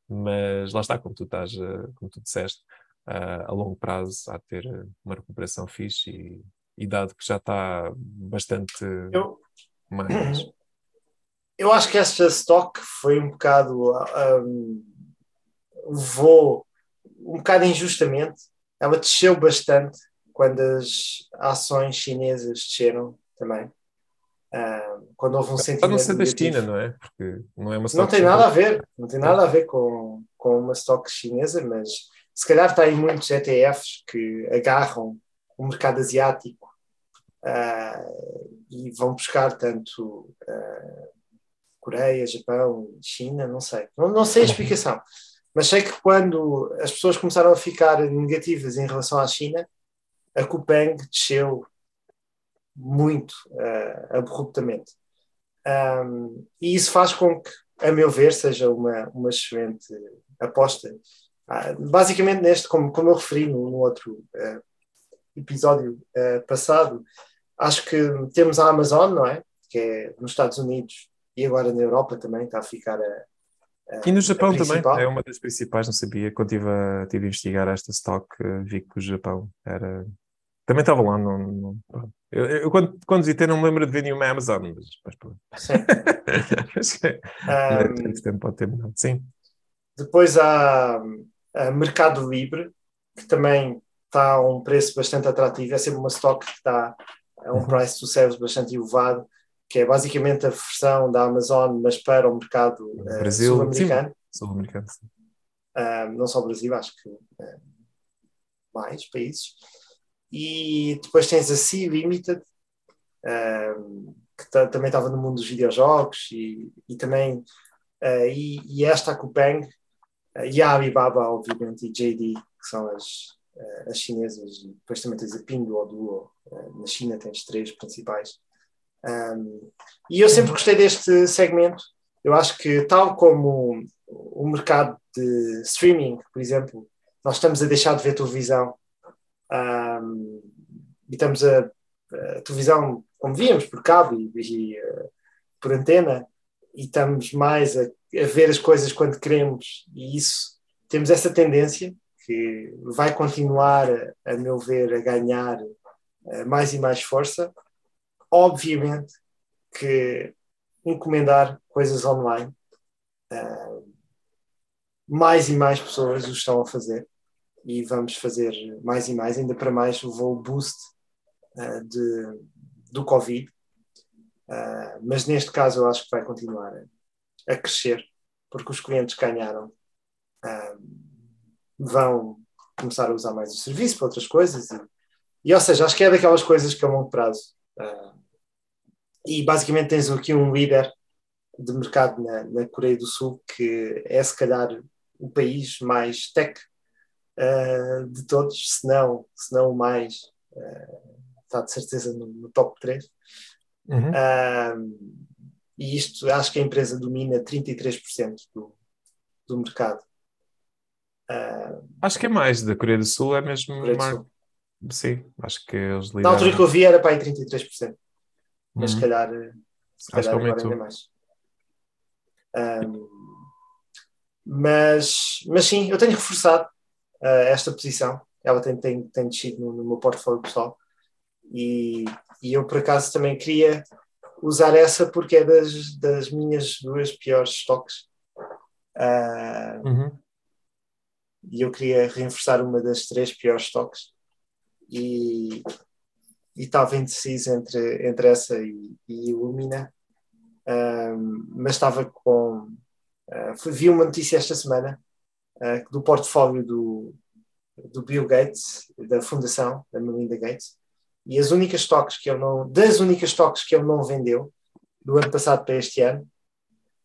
mas lá está, como tu estás, ah, como tu disseste, ah, a longo prazo há de ter ah, uma recuperação fixe e, e dado que já está bastante Eu, mais. eu acho que esta stock foi um bocado. Um, levou um bocado injustamente. Ela desceu bastante quando as ações chinesas desceram também. Um, quando houve um sentimento não ser da. China, não é? Porque não é uma Não tem chinesa. nada a ver, não tem nada a ver com, com uma stock chinesa, mas se calhar está aí muitos ETFs que agarram o mercado asiático ah, e vão buscar tanto ah, Coreia, Japão, China, não sei. Não, não sei a explicação, mas sei que quando as pessoas começaram a ficar negativas em relação à China, a Coupang desceu muito ah, abruptamente. Um, e isso faz com que, a meu ver, seja uma, uma excelente aposta. Ah, basicamente, neste, como, como eu referi no, no outro ah, episódio ah, passado, acho que temos a Amazon, não é? Que é nos Estados Unidos e agora na Europa também está a ficar a. E no Japão também, principal. é uma das principais, não sabia. Quando estive a, estive a investigar esta stock, eh, vi que o Japão era. Também estava lá. Não, eu, eu quando, quando visitei não me lembro de ver nenhuma Amazon, mas, mas pronto. Eh, Um, esse tempo pode ter mudado. Sim. Depois há a Mercado Livre, que também está a um preço bastante atrativo. É sempre uma stock que está a um Uhum. price to sales bastante elevado. que é basicamente a versão da Amazon, mas para o mercado eh, Brasil, sul-americano. Sul-americano. sim. Ah, não só o Brasil, acho que ah, mais países. E depois tens a Sea Limited, que ta- também estava no mundo dos videojogos, e, e também ah, e, e esta a Coupang, ah, e a Alibaba, obviamente, e JD, que são as, ah, as chinesas, e depois também tens a Pinduo, Duo, na China tens três principais. Um, e eu sempre gostei deste segmento. Eu acho que, tal como o mercado de streaming, por exemplo, nós estamos a deixar de ver televisão um, e estamos a, a televisão como víamos por cabo e, e, eh, por antena e estamos mais a, a ver as coisas quando queremos e isso temos essa tendência que vai continuar a, a meu ver a ganhar eh, mais e mais força. Obviamente que encomendar coisas online ah, mais e mais pessoas o estão a fazer e vamos fazer mais e mais, ainda para mais levou o boost ah, de, do Covid. Ah, mas neste caso eu acho que vai continuar a, a crescer, porque os clientes ganharam ah, vão começar a usar mais o serviço para outras coisas. E, e, ou seja, acho que é daquelas coisas que a longo prazo. e basicamente tens aqui um líder de mercado na, na Coreia do Sul que é se calhar o país mais tech uh, de todos, se não, se não o mais, uh, está de certeza no, no top 3. Uhum. Uh, e isto acho que a empresa domina 33% do, do mercado. Acho que é mais da Coreia do Sul, é mesmo. Coreia do Sul. Sim, acho que eles Na altura que lideram. eu vi era para aí 33%, mas se Uhum. calhar, uh, se Acho que calhar agora aumentou. ainda mais. Um, mas, mas sim, eu tenho reforçado esta posição. Ela tem, tem, tem descido no, no meu portfólio pessoal. E, e eu, por acaso, também queria usar essa porque é das, das minhas duas piores stocks. Uh, Uhum. e eu queria reforçar uma das três piores stocks. E e estava indeciso entre, entre essa e, e Illumina, Um, mas estava com. uh, vi uma notícia esta semana uh, do portfólio do, do Bill Gates, da fundação, da Melinda Gates, e as únicas stocks que ele não. das únicas stocks que ele não vendeu do ano passado para este ano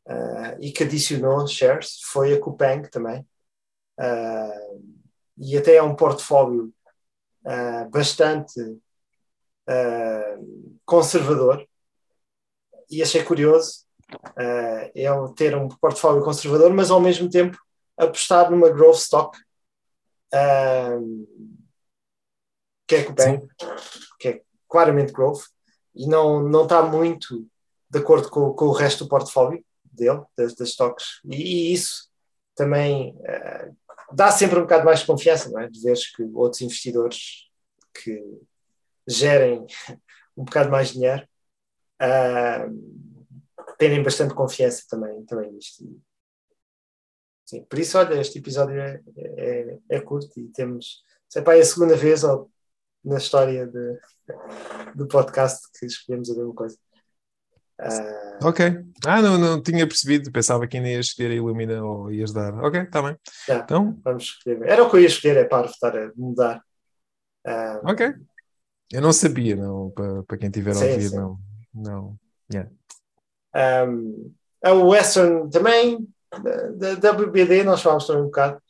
uh, e que adicionou shares foi a Coupang também. Uh, e até é um portfólio uh, bastante conservador e achei curioso ele ter um portfólio conservador, mas ao mesmo tempo apostar numa growth stock uh, que é a Coupang, que é claramente growth e não, não está muito de acordo com, com o resto do portfólio dele, das, das stocks, e, e isso também uh, dá sempre um bocado mais de confiança, não é? De veres que outros investidores que gerem um bocado mais dinheiro uh, terem bastante confiança também, também nisto. Sim, por isso, olha, este episódio é, é, é curto e temos. Sei pá, é a segunda vez ó, na história de, do podcast que escolhemos a mesma coisa. Uh, Ok. Ah, não, não tinha percebido. Pensava que ainda ias escolher a Illumina ou ias dar. Ok, está bem. Então, vamos escolher. Era o que eu ia escolher, é para estar a mudar. Uh, ok. Eu não sabia, não. Para, para quem tiver Sim, ouvir, sim. não. Não. Yeah. Um, a Western também, da, da WBD, nós falámos também um bocado.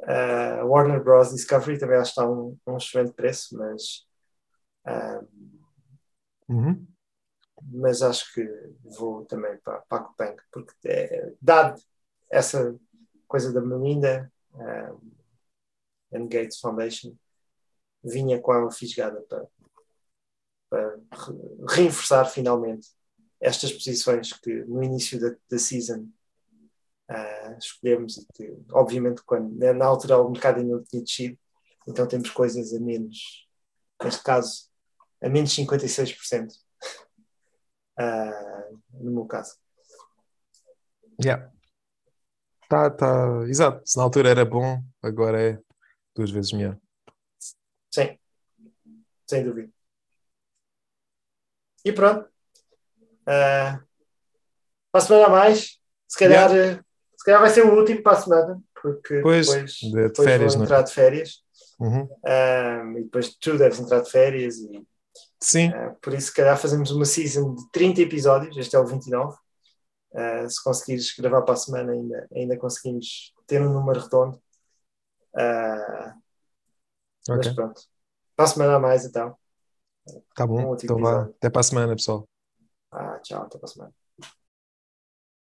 Uh, Warner Bros. Discovery também acho que está um, um excelente preço, mas, um, Uhum. mas acho que vou também para, para a Coupang, porque é, dado essa coisa da Melinda um, and Gates Foundation, vinha com uma fisgada para, para re- reforçar finalmente estas posições que no início da, da season ah, escolhemos e que, obviamente, quando, na altura o mercado ainda não tinha descido, então temos coisas a menos, neste caso, a menos 56%, ah, no meu caso. Yeah. Tá, tá. Exato. Se na altura era bom, agora é duas vezes melhor. Sim, sem dúvida. E pronto. Uh, para a semana a mais, se calhar, uh, se calhar vai ser o último para a semana, porque Pois, depois, de- de depois férias, vou não é? entrar de férias. Uhum. Um, e depois tu deves entrar de férias e Sim, uh, por isso se calhar fazemos uma season de 30 episódios, este é o 29 Uh, se conseguires gravar para a semana ainda, ainda conseguimos ter um número redondo Uh, mas ok. pronto, para a semana a mais então Tá um bom. último Então vá. Até para a semana, pessoal. ah, tchau, até para a semana